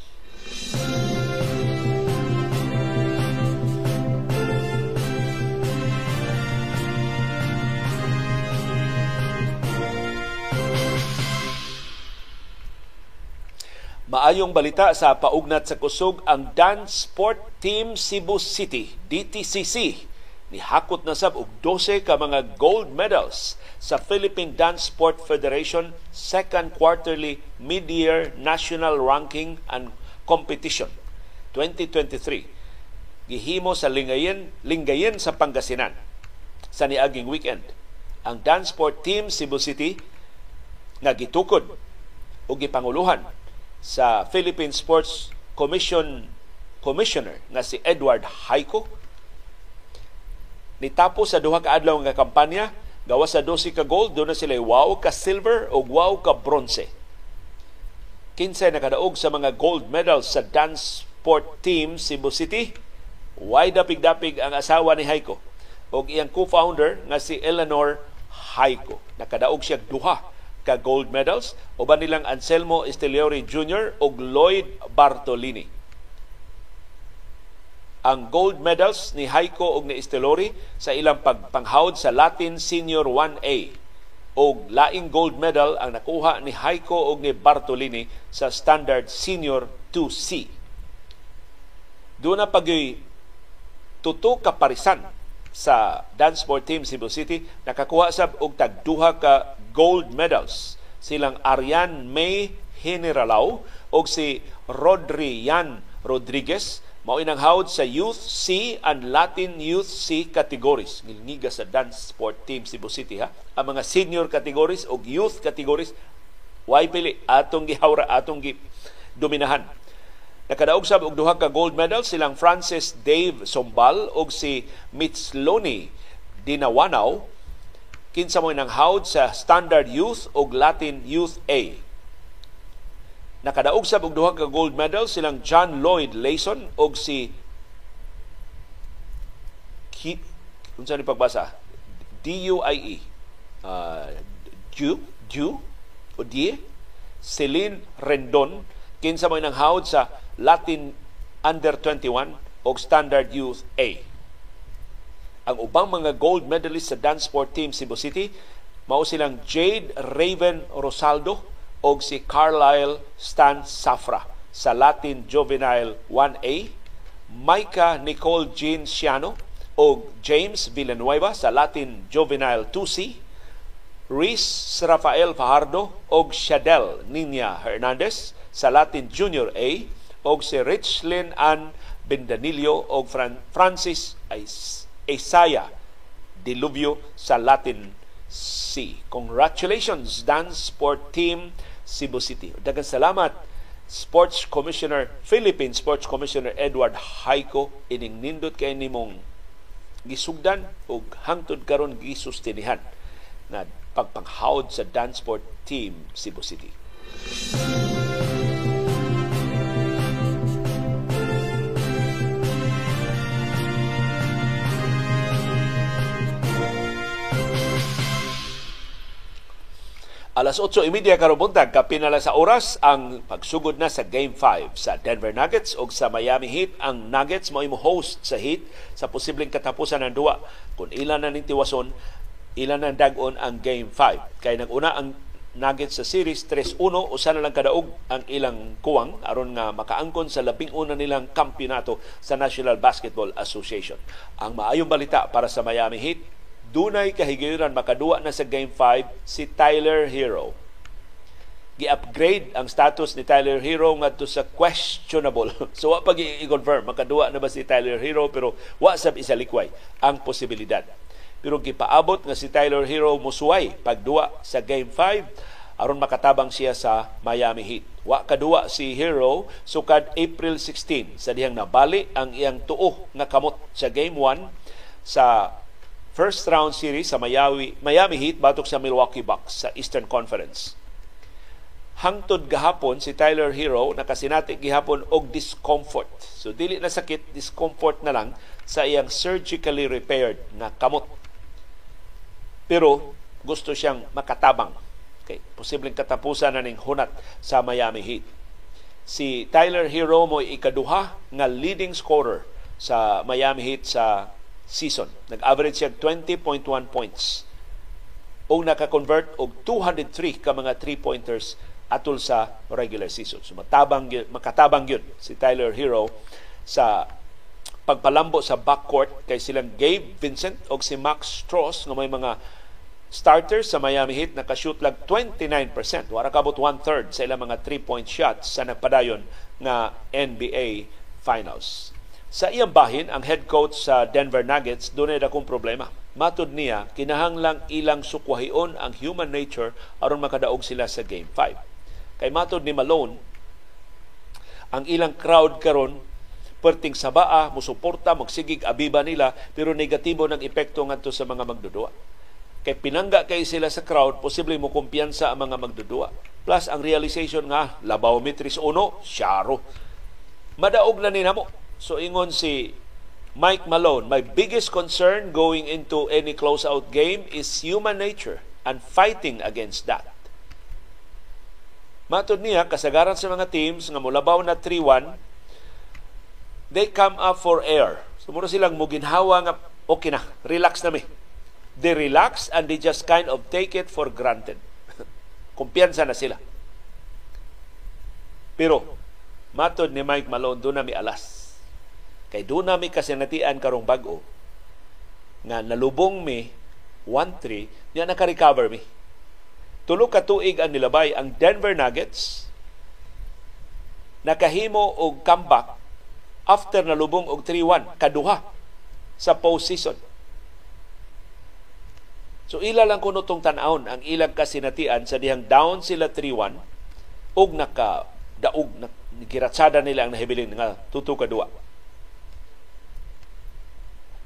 Maayong balita sa paugnat sa kusog ang Dance Sport Team Cebu City, DTCC, Nihakot na sab og 12 ka mga gold medals sa Philippine Dance Sport Federation second quarterly mid-year national ranking and competition 2023 gihimo sa Lingayen, Lingayen sa Pangasinan sa niaging weekend. Ang dance sport team Cebu City nga gitukod o gipanguluhan sa Philippine Sports Commission Commissioner nga si Edward Haiko nitapo sa duha ka adlaw nga kampanya gawa sa 12 ka gold do na sila wow ka silver o wow ka bronze 15 na kadaog sa mga gold medals sa dance sport team Cebu City wide dapig-dapig ang asawa ni Haiko o iyang co-founder nga si Eleanor Haiko nakadaog siya duha ka gold medals uban nilang Anselmo Esteliori Jr. ug Lloyd Bartolini ang gold medals ni Haiko ug ni Estelori sa ilang pagpanghawd sa Latin Senior 1A o laing gold medal ang nakuha ni Haiko ug ni Bartolini sa Standard Senior 2C. Doon na pagyoy tuto ka parisan sa dance sport team Cebu City nakakuha sab og tag duha ka gold medals silang Arian May Generalao og si Rodrian Rodriguez mao hawd sa Youth C and Latin Youth C categories. Ngilngiga sa dance sport team Cebu City ha. Ang mga senior categories o youth categories way pili atong gihawra atong gi dominahan. Nakadaog sab og duha ka gold medal silang Francis Dave Sombal og si Mitsloni Dinawanaw kinsa mo nang hawd sa Standard Youth og Latin Youth A Nakadaog sa og duha ka gold medal silang John Lloyd Layson og si Ki, unsa ni pagbasa? D-U-I-E. Uh, Ju, Ju, o Die, Celine Rendon, kinsa mo nang hawd sa Latin Under 21 o Standard Youth A. Ang ubang mga gold medalists sa dance sport team Cebu City mao silang Jade Raven Rosaldo og si Carlisle Stan Safra sa Latin Juvenile 1A, Micah Nicole Jean Ciano o James Villanueva sa Latin Juvenile 2C, Reese Rafael Fajardo og Shadel Nina Hernandez sa Latin Junior A og si Richlyn Ann Bendanillo Fran- Francis Isaya Diluvio sa Latin C. Congratulations, dance sport team Cebu City. Daghang salamat Sports Commissioner Philippine Sports Commissioner Edward Haiko ining nindot kay nimong gisugdan ug hangtod karon gisustinihan na pagpanghawd sa dance sport team Cebu City. Alas 8.30 karubuntag, kapinala sa oras ang pagsugod na sa Game 5 sa Denver Nuggets o sa Miami Heat. Ang Nuggets mo host sa Heat sa posibleng katapusan ng duwa. Kung ilan na ning tiwason, ilan na dagon ang Game 5. Kaya nag-una ang Nuggets sa series 3-1 usa na lang kadaog ang ilang kuwang aron nga makaangkon sa labing una nilang kampyonato sa National Basketball Association. Ang maayong balita para sa Miami Heat, dunay kahigiran makaduwa na sa Game 5 si Tyler Hero. Gi-upgrade ang status ni Tyler Hero ngadto sa questionable. so wa pa i-confirm makaduwa na ba si Tyler Hero pero wa sab isa likway ang posibilidad. Pero gipaabot nga si Tyler Hero musuway pagduwa sa Game 5 aron makatabang siya sa Miami Heat. Wa kaduwa si Hero sukad April 16 sa dihang nabali ang iyang tuo nga kamot sa Game 1 sa first round series sa Miami, Miami Heat batok sa Milwaukee Bucks sa Eastern Conference. Hangtod gahapon si Tyler Hero nakasinati gihapon og discomfort. So dili na sakit, discomfort na lang sa iyang surgically repaired na kamot. Pero gusto siyang makatabang. Okay, posibleng katapusan na ning hunat sa Miami Heat. Si Tyler Hero mo ikaduha nga leading scorer sa Miami Heat sa season. Nag-average siya 20.1 points. O naka-convert og 203 ka mga three-pointers atol sa regular season. So matabang makatabang yun si Tyler Hero sa pagpalambo sa backcourt kay silang Gabe Vincent o si Max Strauss nga may mga starters sa Miami Heat nakashoot lang 29%. Wara kabot one-third sa ilang mga three-point shots sa nagpadayon na NBA Finals. Sa iyang bahin, ang head coach sa Denver Nuggets, doon ay dakong problema. Matod niya, kinahanglang ilang sukwahion ang human nature aron makadaog sila sa Game 5. Kay matod ni Malone, ang ilang crowd karon perting sabaa, musuporta, magsigig abiba nila, pero negatibo ng epekto ngadto sa mga magdudua. Kay pinangga kay sila sa crowd, posible mo kumpiyansa ang mga magdudua. Plus, ang realization nga, labaw mitris uno, syaro. Madaog na ninamo So ingon si Mike Malone, my biggest concern going into any close-out game is human nature and fighting against that. Matod niya, kasagaran sa mga teams nga mulabaw na 3-1, they come up for air. So muna silang muginhawa nga, okay na, relax na mi. They relax and they just kind of take it for granted. Kumpiyansa na sila. Pero, matod ni Mike Malone, doon na mi alas Kay doon nami kasinatian karong bag-o nga nalubong mi 1-3 niya naka-recover mi. Tulo ka tuig ang nilabay ang Denver Nuggets nakahimo og comeback after nalubong og 3-1 kaduha sa postseason. So ila lang kuno tong tan-aon ang ilang kasinatian sa dihang down sila 3-1 og naka daog na giratsada nila ang nahibilin nga tuto ka duwa.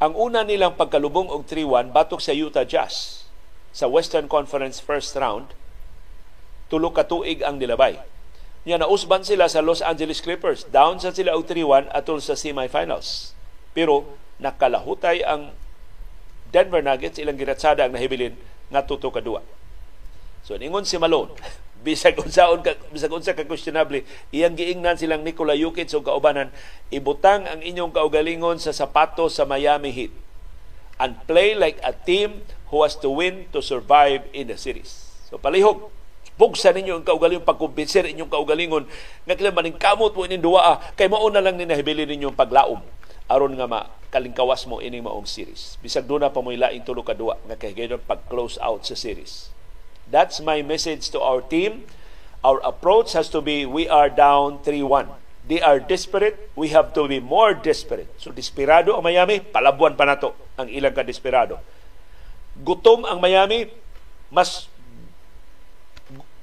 Ang una nilang pagkalubong og 3-1 batok sa Utah Jazz sa Western Conference first round, tulo ka tuig ang nilabay. Nya nausban sila sa Los Angeles Clippers. Down sa sila og 3-1 atol sa semifinals. Pero nakalahutay ang Denver Nuggets ilang giratsada ang nahibilin nga tuto ka duwa. So ningon si Malone, bisag unsaon ka bisag unsa ka questionable iyang giingnan silang Nikola Jokic ug kaubanan ibutang ang inyong kaugalingon sa sapato sa Miami Heat and play like a team who has to win to survive in the series. So palihog bugsa ninyo ang kaugalingon pagkumbinser inyong kaugalingon. Nga kailan maning kamot mo ining duwa kay mao na lang ni nahibili ninyong paglaom. Aron nga makalingkawas mo ini maong series. Bisag duna pa mo ilaing tulo ka duwa nga kay pag close out sa series That's my message to our team. Our approach has to be we are down 3-1. They are desperate, we have to be more desperate. So desperado ang Miami, palabuan pa nato ang ilang ka-desperado. Gutom ang Miami, mas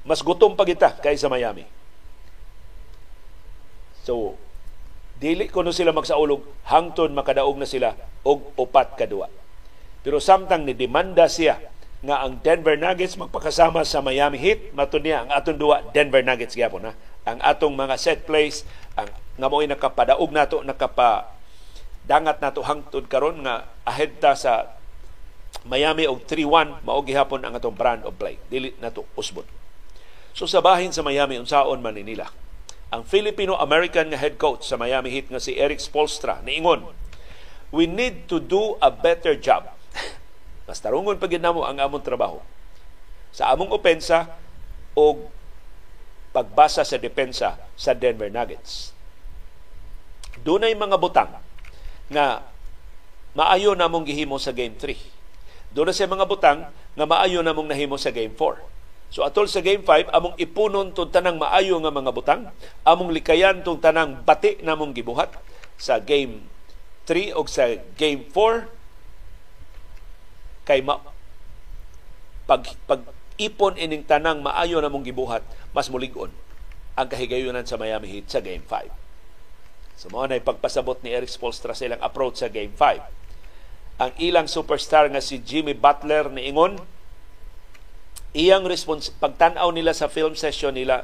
mas gutom pa kita kaysa Miami. So, dili ko no sila magsaulog hangtod makadaog na sila og upat kadua. Pero samtang ni demanda siya nga ang Denver Nuggets magpakasama sa Miami Heat. Matud niya ang atong duwa Denver Nuggets gyapon na ang atong mga set plays ang nga mo'y nakapadaog nato nakapa dangat nato hangtod karon nga ahead ta sa Miami og 3-1 mao gihapon ang atong brand of play. Dili nato usbot. So sa bahin sa Miami unsaon man nila? Ang Filipino-American nga head coach sa Miami Heat nga si Eric Spolstra niingon, we need to do a better job. Mas tarungon pa namo ang among trabaho sa among opensa o pagbasa sa depensa sa Denver Nuggets. Dunay mga butang nga maayo namong gihimo sa Game 3. Doon sa mga butang nga maayo namong nahimo sa Game 4 So atol sa Game 5, among ipunon tong tanang maayo nga mga butang, among likayan tong tanang bati namong gibuhat sa Game 3 o sa Game 4 kay ma pag pag ipon ining tanang maayo namong gibuhat, mas mulig-on ang kahigayunan sa Miami Heat sa Game 5. So mao na pagpasabot ni Eric Spoelstra sa ilang approach sa Game 5. Ang ilang superstar nga si Jimmy Butler ni Ingon, iyang respons pagtan-aw nila sa film session nila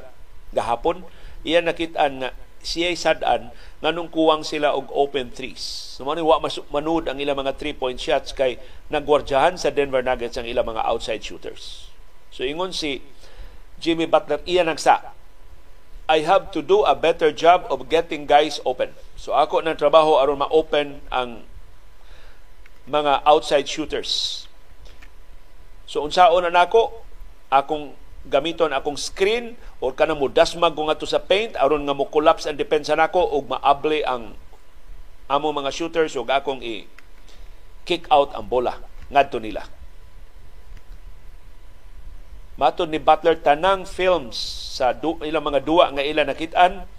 gahapon iya nakitaan nga siya sadan nganong kuwang sila og open threes. So man wa manud ang ilang mga three-point shots kay nagwardyahan sa Denver Nuggets ang ilang mga outside shooters. So ingon si Jimmy Butler iya nagsa I have to do a better job of getting guys open. So ako nang trabaho aron ma-open ang mga outside shooters. So unsaon na nako akong gamiton akong screen o kana mo dasmag ko ngadto sa paint aron nga mo collapse ang depensa nako ug maable ang amo mga shooters ug akong i kick out ang bola ngadto nila. Matod ni Butler tanang films sa du, ilang mga duwa nga ila nakitaan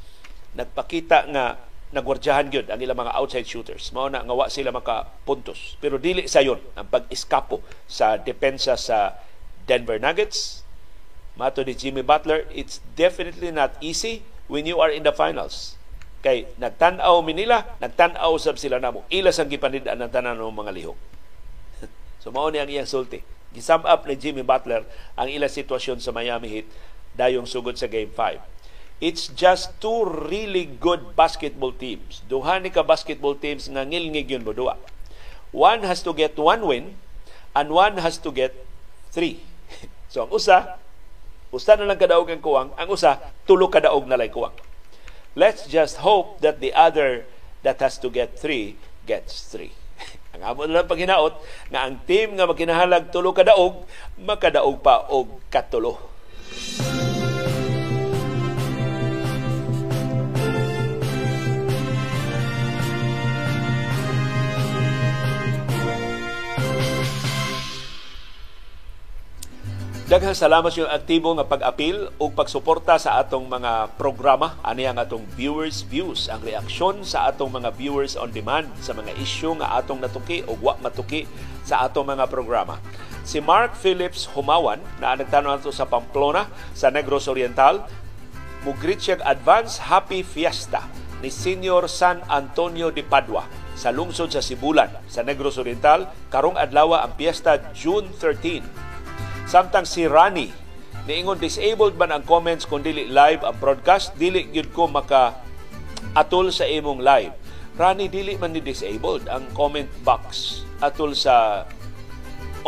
nagpakita nga nagwardyahan gyud ang ilang mga outside shooters. Mao na nga wa sila maka puntos. Pero dili sayon ang pag-iskapo sa depensa sa Denver Nuggets. Mato ni Jimmy Butler, it's definitely not easy when you are in the finals. Kay nagtanaw mi nila, nagtanaw sab sila namo. Ila sang gipanid-an ng tanan ng mga lihok. so mao ni ang iyang sulti. Gisum up ni Jimmy Butler ang ila sitwasyon sa Miami Heat dayong sugod sa Game 5. It's just two really good basketball teams. Duha ni ka basketball teams nga ngilngig yun mo duwa. One has to get one win and one has to get three. So ang usa, usa na lang kadaog ang kuwang, ang usa, tulo kadaog na lang kuwang. Let's just hope that the other that has to get three gets three. ang amo na lang paghinaot nga ang team nga magkinahalag tulo kadaog, makadaog pa og katulo. Daghang salamat sa aktibo nga pag-apil o pagsuporta sa atong mga programa. Ani ang atong viewers views, ang reaksyon sa atong mga viewers on demand sa mga issue nga atong natuki o wa matuki sa atong mga programa. Si Mark Phillips Humawan na nagtanong ato sa Pamplona sa Negros Oriental, mugreet siya advance happy fiesta ni Senior San Antonio de Padua sa lungsod sa Sibulan sa Negros Oriental karong adlaw ang piyesta June 13 Samtang si Rani, niingon disabled man ang comments kung dili live ang broadcast, dili gyud ko maka atol sa imong live. Rani, dili man ni disabled ang comment box atol sa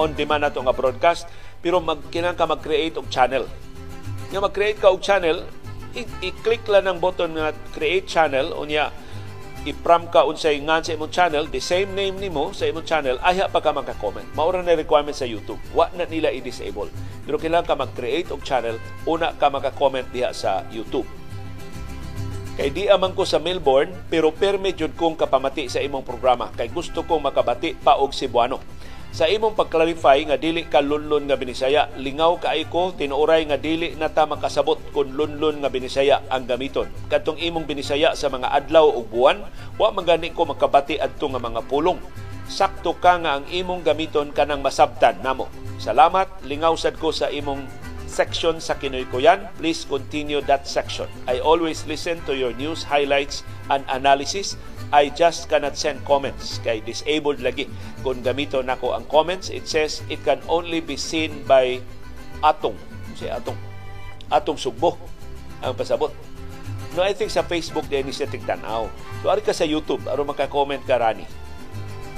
on demand nato nga broadcast pero mag ka mag-create og channel. Nga mag-create ka og channel, i-click lang ng button nga create channel unya i-pram ka unsay ngan sa imong channel, the same name nimo sa imong channel, ayha pa ka maka-comment. Maura na requirement sa YouTube. Wa na nila i-disable. Pero kailangan ka mag-create og channel, una ka maka-comment diha sa YouTube. Kay di amang ko sa Melbourne, pero permit jud kong kapamati sa imong programa. Kay gusto kong makabati pa og Cebuano sa imong pag-clarify nga dili ka lunlun nga binisaya, lingaw kay ko tinuoray nga dili na ta makasabot kung lunlun nga binisaya ang gamiton. Kadtong imong binisaya sa mga adlaw ug buwan, wa man gani ko makabati adto nga mga pulong. Sakto ka nga ang imong gamiton kanang masabtan namo. Salamat, lingaw sad ko sa imong section sa Kinoy Kuyan. Please continue that section. I always listen to your news highlights and analysis I just cannot send comments kay disabled lagi kung gamito nako ang comments, it says it can only be seen by atong. Si atong atong sugbo ang pasabot. No, I think sa Facebook din siya tigtanaw. So, ari ka sa YouTube, aron maka-comment ka rani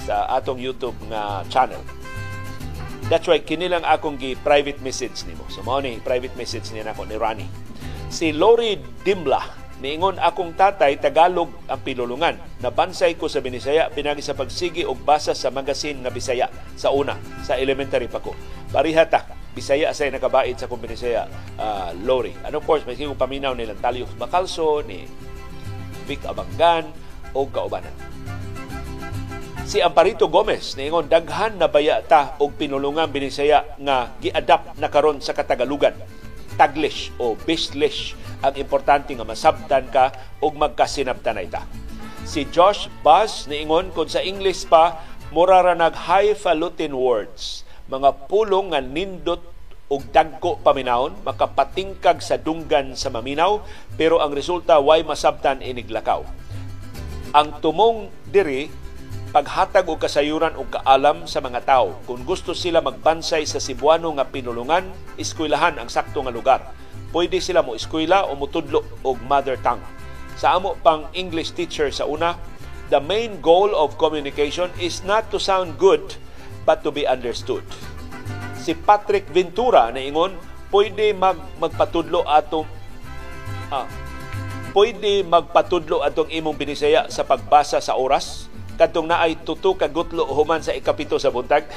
sa atong YouTube nga channel. That's why kinilang akong gi private message nimo. So mao ni private message niya nako ni Rani. Si Lori Dimla niingon akong tatay Tagalog ang pinulungan. Nabansay ko sa Binisaya pinagi sa pagsigi og basa sa magazine nga Bisaya sa una sa elementary pa ko. Pariha ta Bisaya asay nakabait sa kong Binisaya uh, Lori. And of course, may sigong paminaw nilang Talios Bacalso, ni Vic Abangan, o kaubanan. Si Amparito Gomez niingon daghan na baya ta og pinulungan binisaya nga gi-adapt na karon sa Katagalugan. Taglish o Bislish ang importante nga masabtan ka og magkasinabtanay ta. Si Josh Buzz niingon kung sa English pa mura ra nag highfalutin words, mga pulong nga nindot og dagko paminawon makapatingkag sa dunggan sa maminaw pero ang resulta way masabtan iniglakaw. Ang tumong diri paghatag og kasayuran og kaalam sa mga tao. Kung gusto sila magbansay sa Cebuano nga pinulungan, eskwelahan ang sakto nga lugar. Pwede sila mo eskwela o mutudlo og mother tongue. Sa amo pang English teacher sa una, the main goal of communication is not to sound good but to be understood. Si Patrick Ventura na ingon, pwede mag, magpatudlo ato ah, pwede magpatudlo atong imong binisaya sa pagbasa sa oras kadtong naay tuto ka gutlo human sa ikapito sa buntag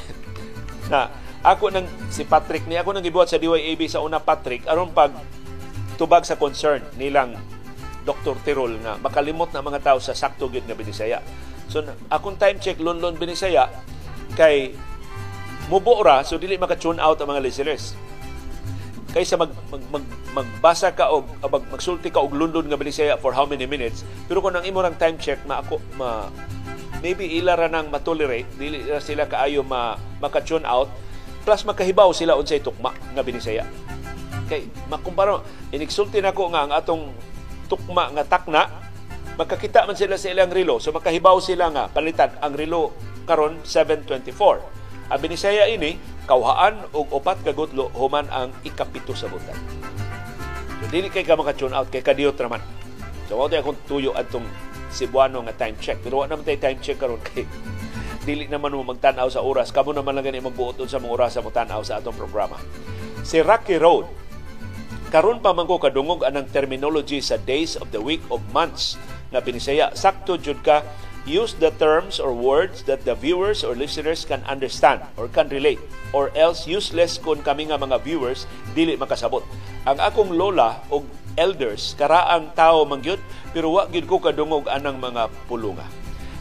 na ako nang si Patrick ni ako nang gibuhat sa DYAB sa una Patrick aron pag tubag sa concern nilang Dr. Tirol nga makalimot na mga tao sa sakto gyud nga binisaya. So akong time check London binisaya kay mubo ra so dili maka-tune out ang mga listeners. Kaysa mag, mag, mag, magbasa ka og mag, magsulti ka og London nga binisaya for how many minutes pero kung ang imo rang time check ma ako ma maybe ila ra nang matolerate dili sila kaayo ma maka-tune out plus makahibaw sila unsay tukma nga binisaya kay makumpara inigsulti nako nga ang atong tukma nga takna makakita man sila sa ilang relo so makahibaw sila nga palitan ang relo karon 724 ang binisaya ini kawhaan og upat ka gutlo human ang ikapito sa buntag so dili kay ka maka-tune out kay kadiyot raman so mo akong tuyo adtong Cebuano nga time check. Pero wala naman tayo time check karon kay dili naman mo magtanaw sa oras. Kamo naman lang gani magbuot sa mga oras sa mo tanaw sa atong programa. Si Rocky Road karon pa man ko kadungog anang terminology sa days of the week of months na binisaya sakto jud ka use the terms or words that the viewers or listeners can understand or can relate or else useless kun kami nga mga viewers dili makasabot. Ang akong lola og elders karaang tao mangyud pero wa gyud ko kadungog anang mga pulunga.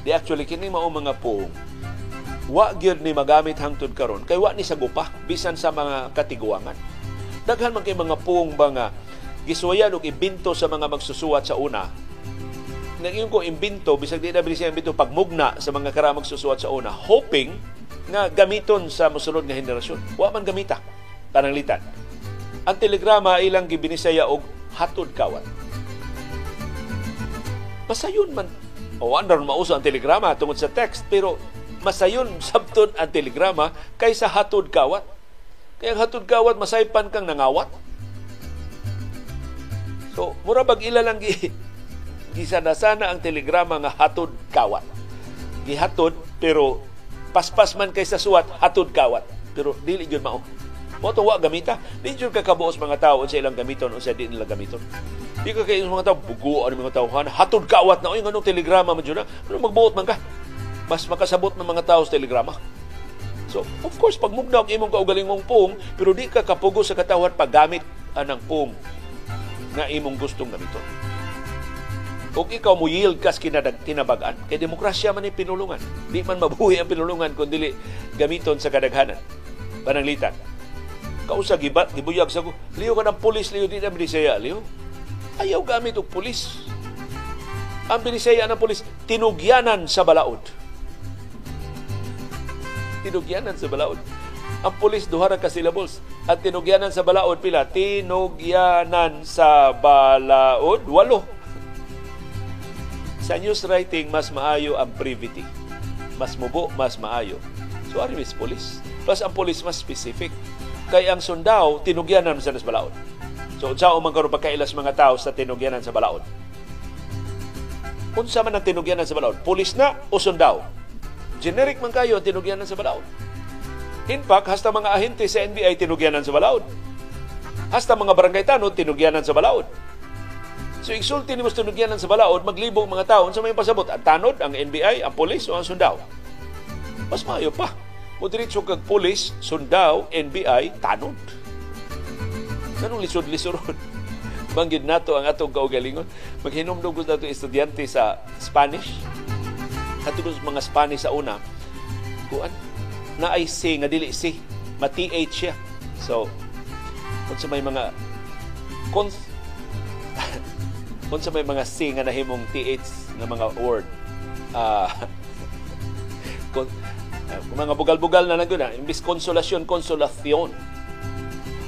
Di actually kini mao mga puong wa gyud ni magamit hangtod karon kay wa ni sagupa bisan sa mga katiguangan. Daghan man kay mga puong ba nga giswayan og ibinto sa mga magsusuwat sa una nang ko imbinto bisag di na bilis imbinto pagmugna sa mga kara magsusuwat sa una hoping nga gamiton sa mosunod nga henerasyon wa man gamita pananglitan ang telegrama ilang gibinisaya og hatod kawat. Masayon man. O andar mauso ang telegrama tungod sa text pero masayon sabton ang telegrama kaysa hatod kawat. Kaya ang hatod kawat masaypan kang nangawat. So, mura bag ila lang gi gisana-sana ang telegrama nga hatod kawat. Gihatod pero paspas man kaysa suwat hatod kawat. Pero dili gyud mao mo to wa gamita. Di jud ka kabuos mga tao sa ilang gamiton o sa di nila gamiton. Di ka kay mga tao bugo ang mga tao han hatod kawat na oy nganong telegrama man jud Ano magbuot man ka? Mas makasabot ng mga tao sa telegrama. So, of course, pag mugnaw imong kaugalingong pung, pero di ka kapugo sa katawan paggamit anang pung na imong gustong gamiton. Kung ikaw mo yield kas kinadag, kinabagan, kay demokrasya man ni pinulungan. Di man mabuhi ang pinulungan kung dili gamiton sa kadaghanan. Pananglitan kausa gibat gibuyag sa ko liyo ka ng pulis liyo di na binisaya liyo. Ayaw gamit og pulis. Ang binisaya ng pulis tinugyanan sa balaod. Tinugyanan sa balaod. Ang pulis duha ra ka syllables. At tinugyanan sa balaod pila? Tinugyanan sa balaod? Walo sa news writing mas maayo ang brevity mas mubo mas maayo So ari mis police. Plus ang police mas specific. Kay ang sundao tinugyanan sa balaod. So unsa man karon pagkailas mga tao sa tinugyanan sa balaod? Unsa man ang tinugyanan sa balaod? Pulis na o sundao? Generic man kayo ang tinugyanan sa balaod. In hasta mga ahente sa NBI tinugyanan sa balaod. Hasta mga barangay tanod tinugyanan sa balaod. So igsulti ni mo tinugyanan sa balaod, maglibong mga tao sa may pasabot. Ang tanod, ang NBI, ang polis o ang sundao. Mas maayo pa. Mo diretso kag polis, sundao, NBI, tanod. Kanong lisod-lisoron? Manggid nato ang atong kaugalingon. Maghinom dugos nato estudyante sa Spanish. Katulad mga Spanish sa una. Kuan, na ay C, nga dili C. Ma-TH siya. So, kung sa may mga kung, kung sa may mga C nga nahimong TH nga mga word, uh, kung, uh, mga bugal-bugal na lang na, imbis konsolasyon, konsolasyon.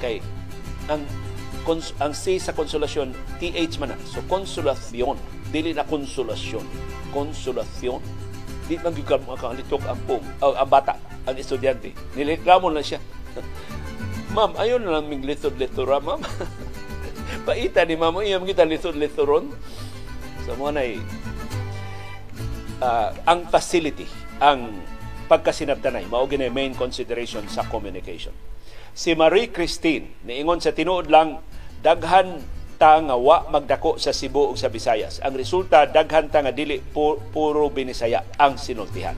Kay, ang kons, ang C sa konsolasyon, TH man na. So, konsolasyon. Dili na konsolasyon. Konsolasyon. Di man gyud makalitok ang pong, uh, ang bata, ang estudyante. Nireklamo na siya. Ma'am, ayun na lang mig litod-litora, ma'am. Paita ni ma'am, iyam kita litod-litoron. So, mo na uh, ang facility, ang pagkasinabtanay, mao gina main consideration sa communication. Si Marie Christine, niingon sa tinuod lang, daghan ta nga wa magdako sa Cebu ug sa Visayas. Ang resulta daghan ta nga dili pu- puro binisaya ang sinultihan.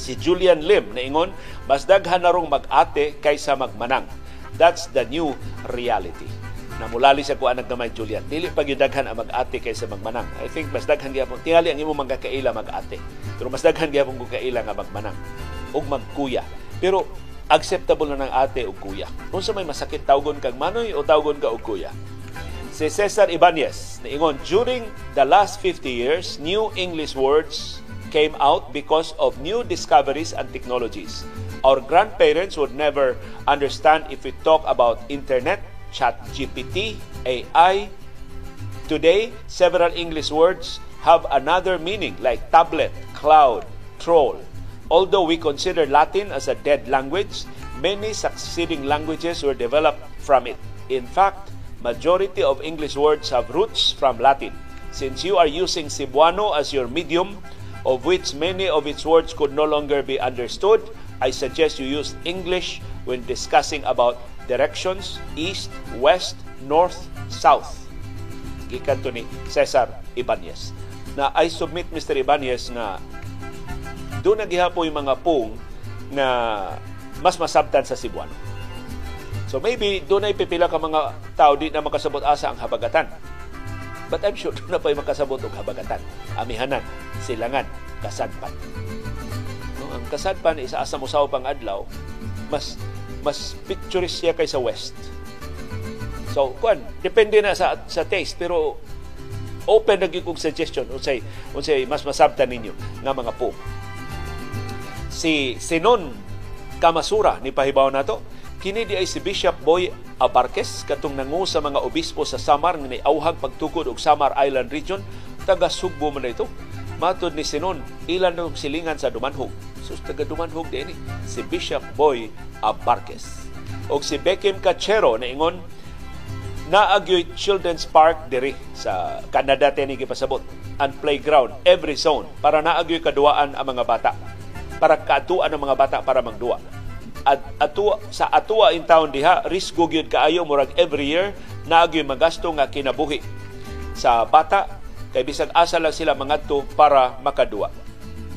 Si Julian Lim naingon, mas daghan na rong mag-ate kaysa magmanang. That's the new reality. Namulali sa kuan nagdamay Julian. Dili pag daghan ang mag-ate kaysa magmanang. I think mas daghan gyapon tingali ang imo magkakaila mag-ate. Pero mas daghan gyapon ko kaila nga magmanang ug magkuya. Pero acceptable na ng ate o kuya. Kung sa may masakit tawgon kag manoy o tawgon ka og kuya. Si Cesar Ibanez, naingon, during the last 50 years, new English words came out because of new discoveries and technologies. Our grandparents would never understand if we talk about internet, chat GPT, AI. Today, several English words have another meaning like tablet, cloud, troll. Although we consider Latin as a dead language, many succeeding languages were developed from it. In fact, majority of English words have roots from Latin. Since you are using Cebuano as your medium, of which many of its words could no longer be understood, I suggest you use English when discussing about directions, east, west, north, south. Gikan ni Cesar Ibanez. Na I submit Mr. Ibanez na doon nagihapo yung mga pong na mas masabtan sa Cebuano. So maybe doon ay pipila ka mga tao di na makasabot asa ang habagatan. But I'm sure doon na pa makasabot og habagatan. Amihanan, silangan, kasadpan. No, ang kasadpan isa asa musaw pang adlaw, mas mas picturesque siya kaysa west. So, kuan, depende na sa sa taste pero open na gyud suggestion unsay unsay mas masabtan ninyo nga mga po. Si Sinon Kamasura ni pahibaw nato kini di ay si Bishop Boy Abarques katong nangu sa mga obispo sa Samar nga niauhag pagtukod og Samar Island region taga Sugbo man ito. Matod ni Sinon, ilan ng silingan sa Dumanhog. Sus taga Dumanhog din si Bishop Boy Abarques. Og si Beckham Cachero na ingon naagyoy Children's Park diri sa Canada tini gipasabot and playground every zone para naagyoy kaduaan ang mga bata. Para kaatuan ang mga bata para magduwa at atua sa atua in town diha risgo gyud kaayo murag every year naagyoy magasto nga kinabuhi. Sa bata kay bisag asa lang sila mangadto para makadua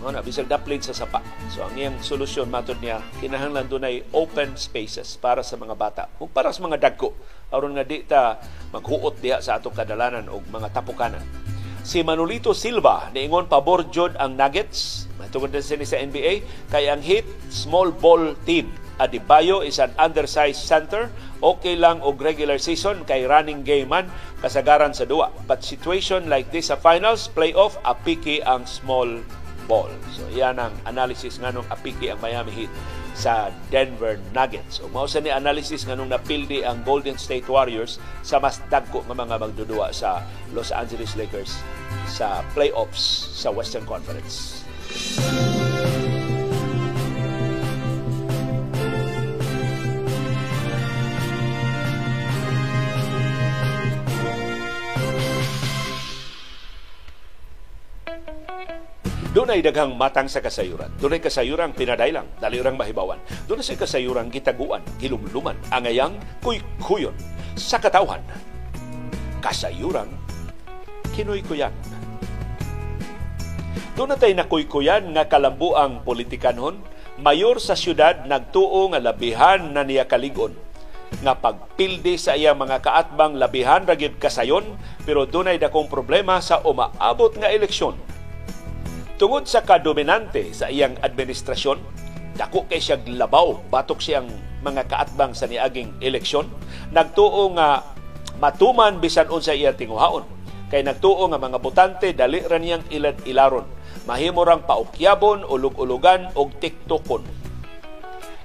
mo na bisag daplin sa sapa. So ang iyang solusyon matod niya kinahanglan dunay open spaces para sa mga bata ug para sa mga dagko. Aron nga di ta maghuot diha sa atong kadalanan og mga tapukanan. Si Manolito Silva niingon pabor jud ang Nuggets. Matungod din sa NBA kay ang Heat small ball team. Adebayo is an undersized center. Okay lang og regular season kay running game man kasagaran sa duwa. But situation like this sa finals, playoff, apiki ang small ball. So iyan ang analysis nganong apiki ang Miami Heat sa Denver Nuggets. O mao ni analysis nganong napildi ang Golden State Warriors sa mas dagko nga mga magdudua sa Los Angeles Lakers sa playoffs sa Western Conference. Doon ay daghang matang sa kasayuran. Doon ay kasayuran pinadailang, dalirang mahibawan. Doon ay kasayuran gitaguan, gilumluman, angayang kuy-kuyon sa katawhan. Kasayuran kinoy-kuyan. Doon na tayo nakuykuyan nga kalambuang politikanhon, mayor sa syudad nagtuo nga labihan na niya kaligon nga pagpildi sa iyang mga kaatbang labihan ra kasayon pero dunay dakong problema sa umaabot nga eleksyon. Tungod sa kadominante sa iyang administrasyon, dako kay siya labaw batok siyang mga kaatbang sa niaging eleksyon, nagtuo nga matuman bisan unsa iya tinguhaon. Kay nagtuo nga mga botante dali ra niyang ilad ilaron mahimo rang paukyabon ulog-ulugan og tiktokon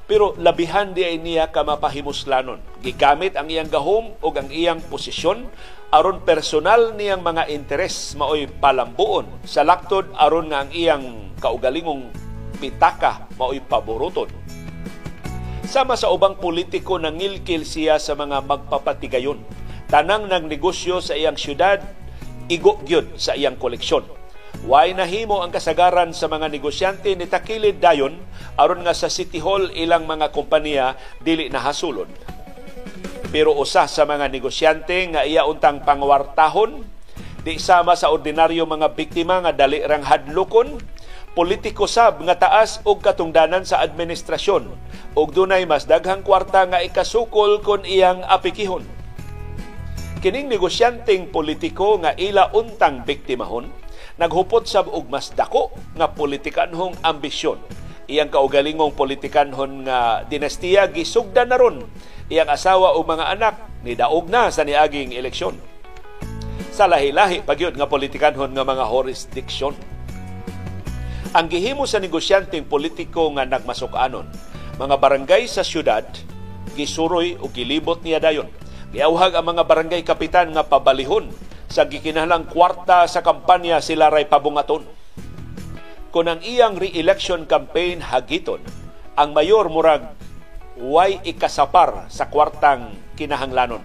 pero labihan di niya ka mapahimuslanon. Gigamit ang iyang gahom ug ang iyang posisyon aron personal niyang mga interes maoy palambuon. Sa laktod aron nga ang iyang kaugalingong pitaka maoy paboruton sama sa ubang politiko nangilkil siya sa mga magpapatigayon. Tanang nagnegosyo sa iyang syudad igo gyud sa iyang koleksyon. Way nahimo ang kasagaran sa mga negosyante ni Takilid dayon aron nga sa City Hall ilang mga kompanya dili nahasulod. Pero usa sa mga negosyante nga iya untang pangwartahon di sama sa ordinaryo mga biktima nga dali rang hadlokon politiko sab nga taas og katungdanan sa administrasyon ug dunay mas daghang kwarta nga ikasukol kon iyang apikihon Kining negosyanteng politiko nga ila untang biktimahon, naghupot sab og mas dako nga politikanhong ambisyon. Iyang kaugalingong politikanhon nga dinastiya gisugdan na ron. Iyang asawa o mga anak ni daog na sa niaging eleksyon. Sa lahi-lahi pagyud nga politikanhon nga mga jurisdiction. Ang gihimo sa negosyanteng politiko nga nagmasok-anon, mga barangay sa syudad, gisuroy o gilibot niya dayon Giawhag ang mga barangay kapitan nga pabalihon sa gikinahanglang kwarta sa kampanya sila ray pabungaton. Kung ang iyang re-election campaign hagiton, ang mayor murag way ikasapar sa kwartang kinahanglanon.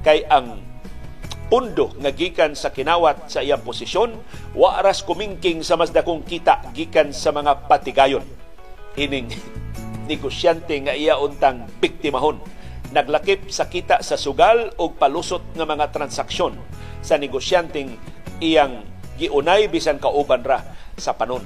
Kay ang pundo nga gikan sa kinawat sa iyang posisyon, waras kumingking sa mas dakong kita gikan sa mga patigayon. Ining negosyante nga iya untang biktimahon naglakip sa kita sa sugal o palusot nga mga transaksyon sa negosyanteng iyang giunay bisan kauban ra sa panon.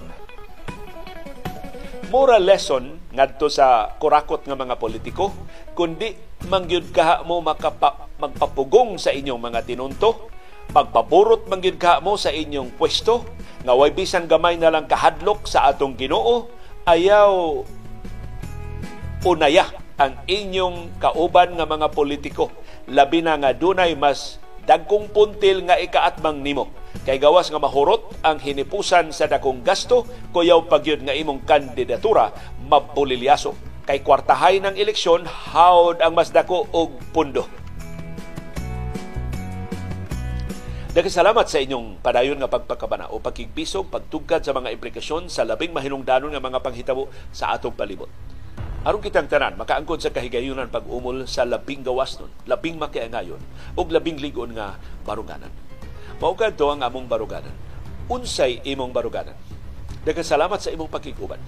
Moral lesson ngadto sa kurakot nga mga politiko kundi mangyud kaha mo makapa, magpapugong sa inyong mga tinunto pagpaburot mangyud kaha mo sa inyong pwesto nga way bisan gamay na lang kahadlok sa atong Ginoo ayaw unaya ang inyong kauban nga mga politiko. Labi na nga dunay mas dagkong puntil nga ikaatbang nimo. Kay gawas nga mahurot ang hinipusan sa dakong gasto kuyaw pagyud nga imong kandidatura mapulilyaso kay kwartahay ng eleksyon hawd ang mas dako og pundo. Nagkasalamat sa inyong padayon nga pagpakabana o pagkigbisog, pagtugkad sa mga implikasyon sa labing mahinungdanon nga mga panghitabo sa atong palibot aron kitang tanan makaangkon sa kahigayunan pag-umol sa labing gawas nun, labing makiangayon ug labing ligon nga baruganan. Mao kadto ang among baruganan. Unsay imong baruganan? Daghang salamat sa imong pakiguban.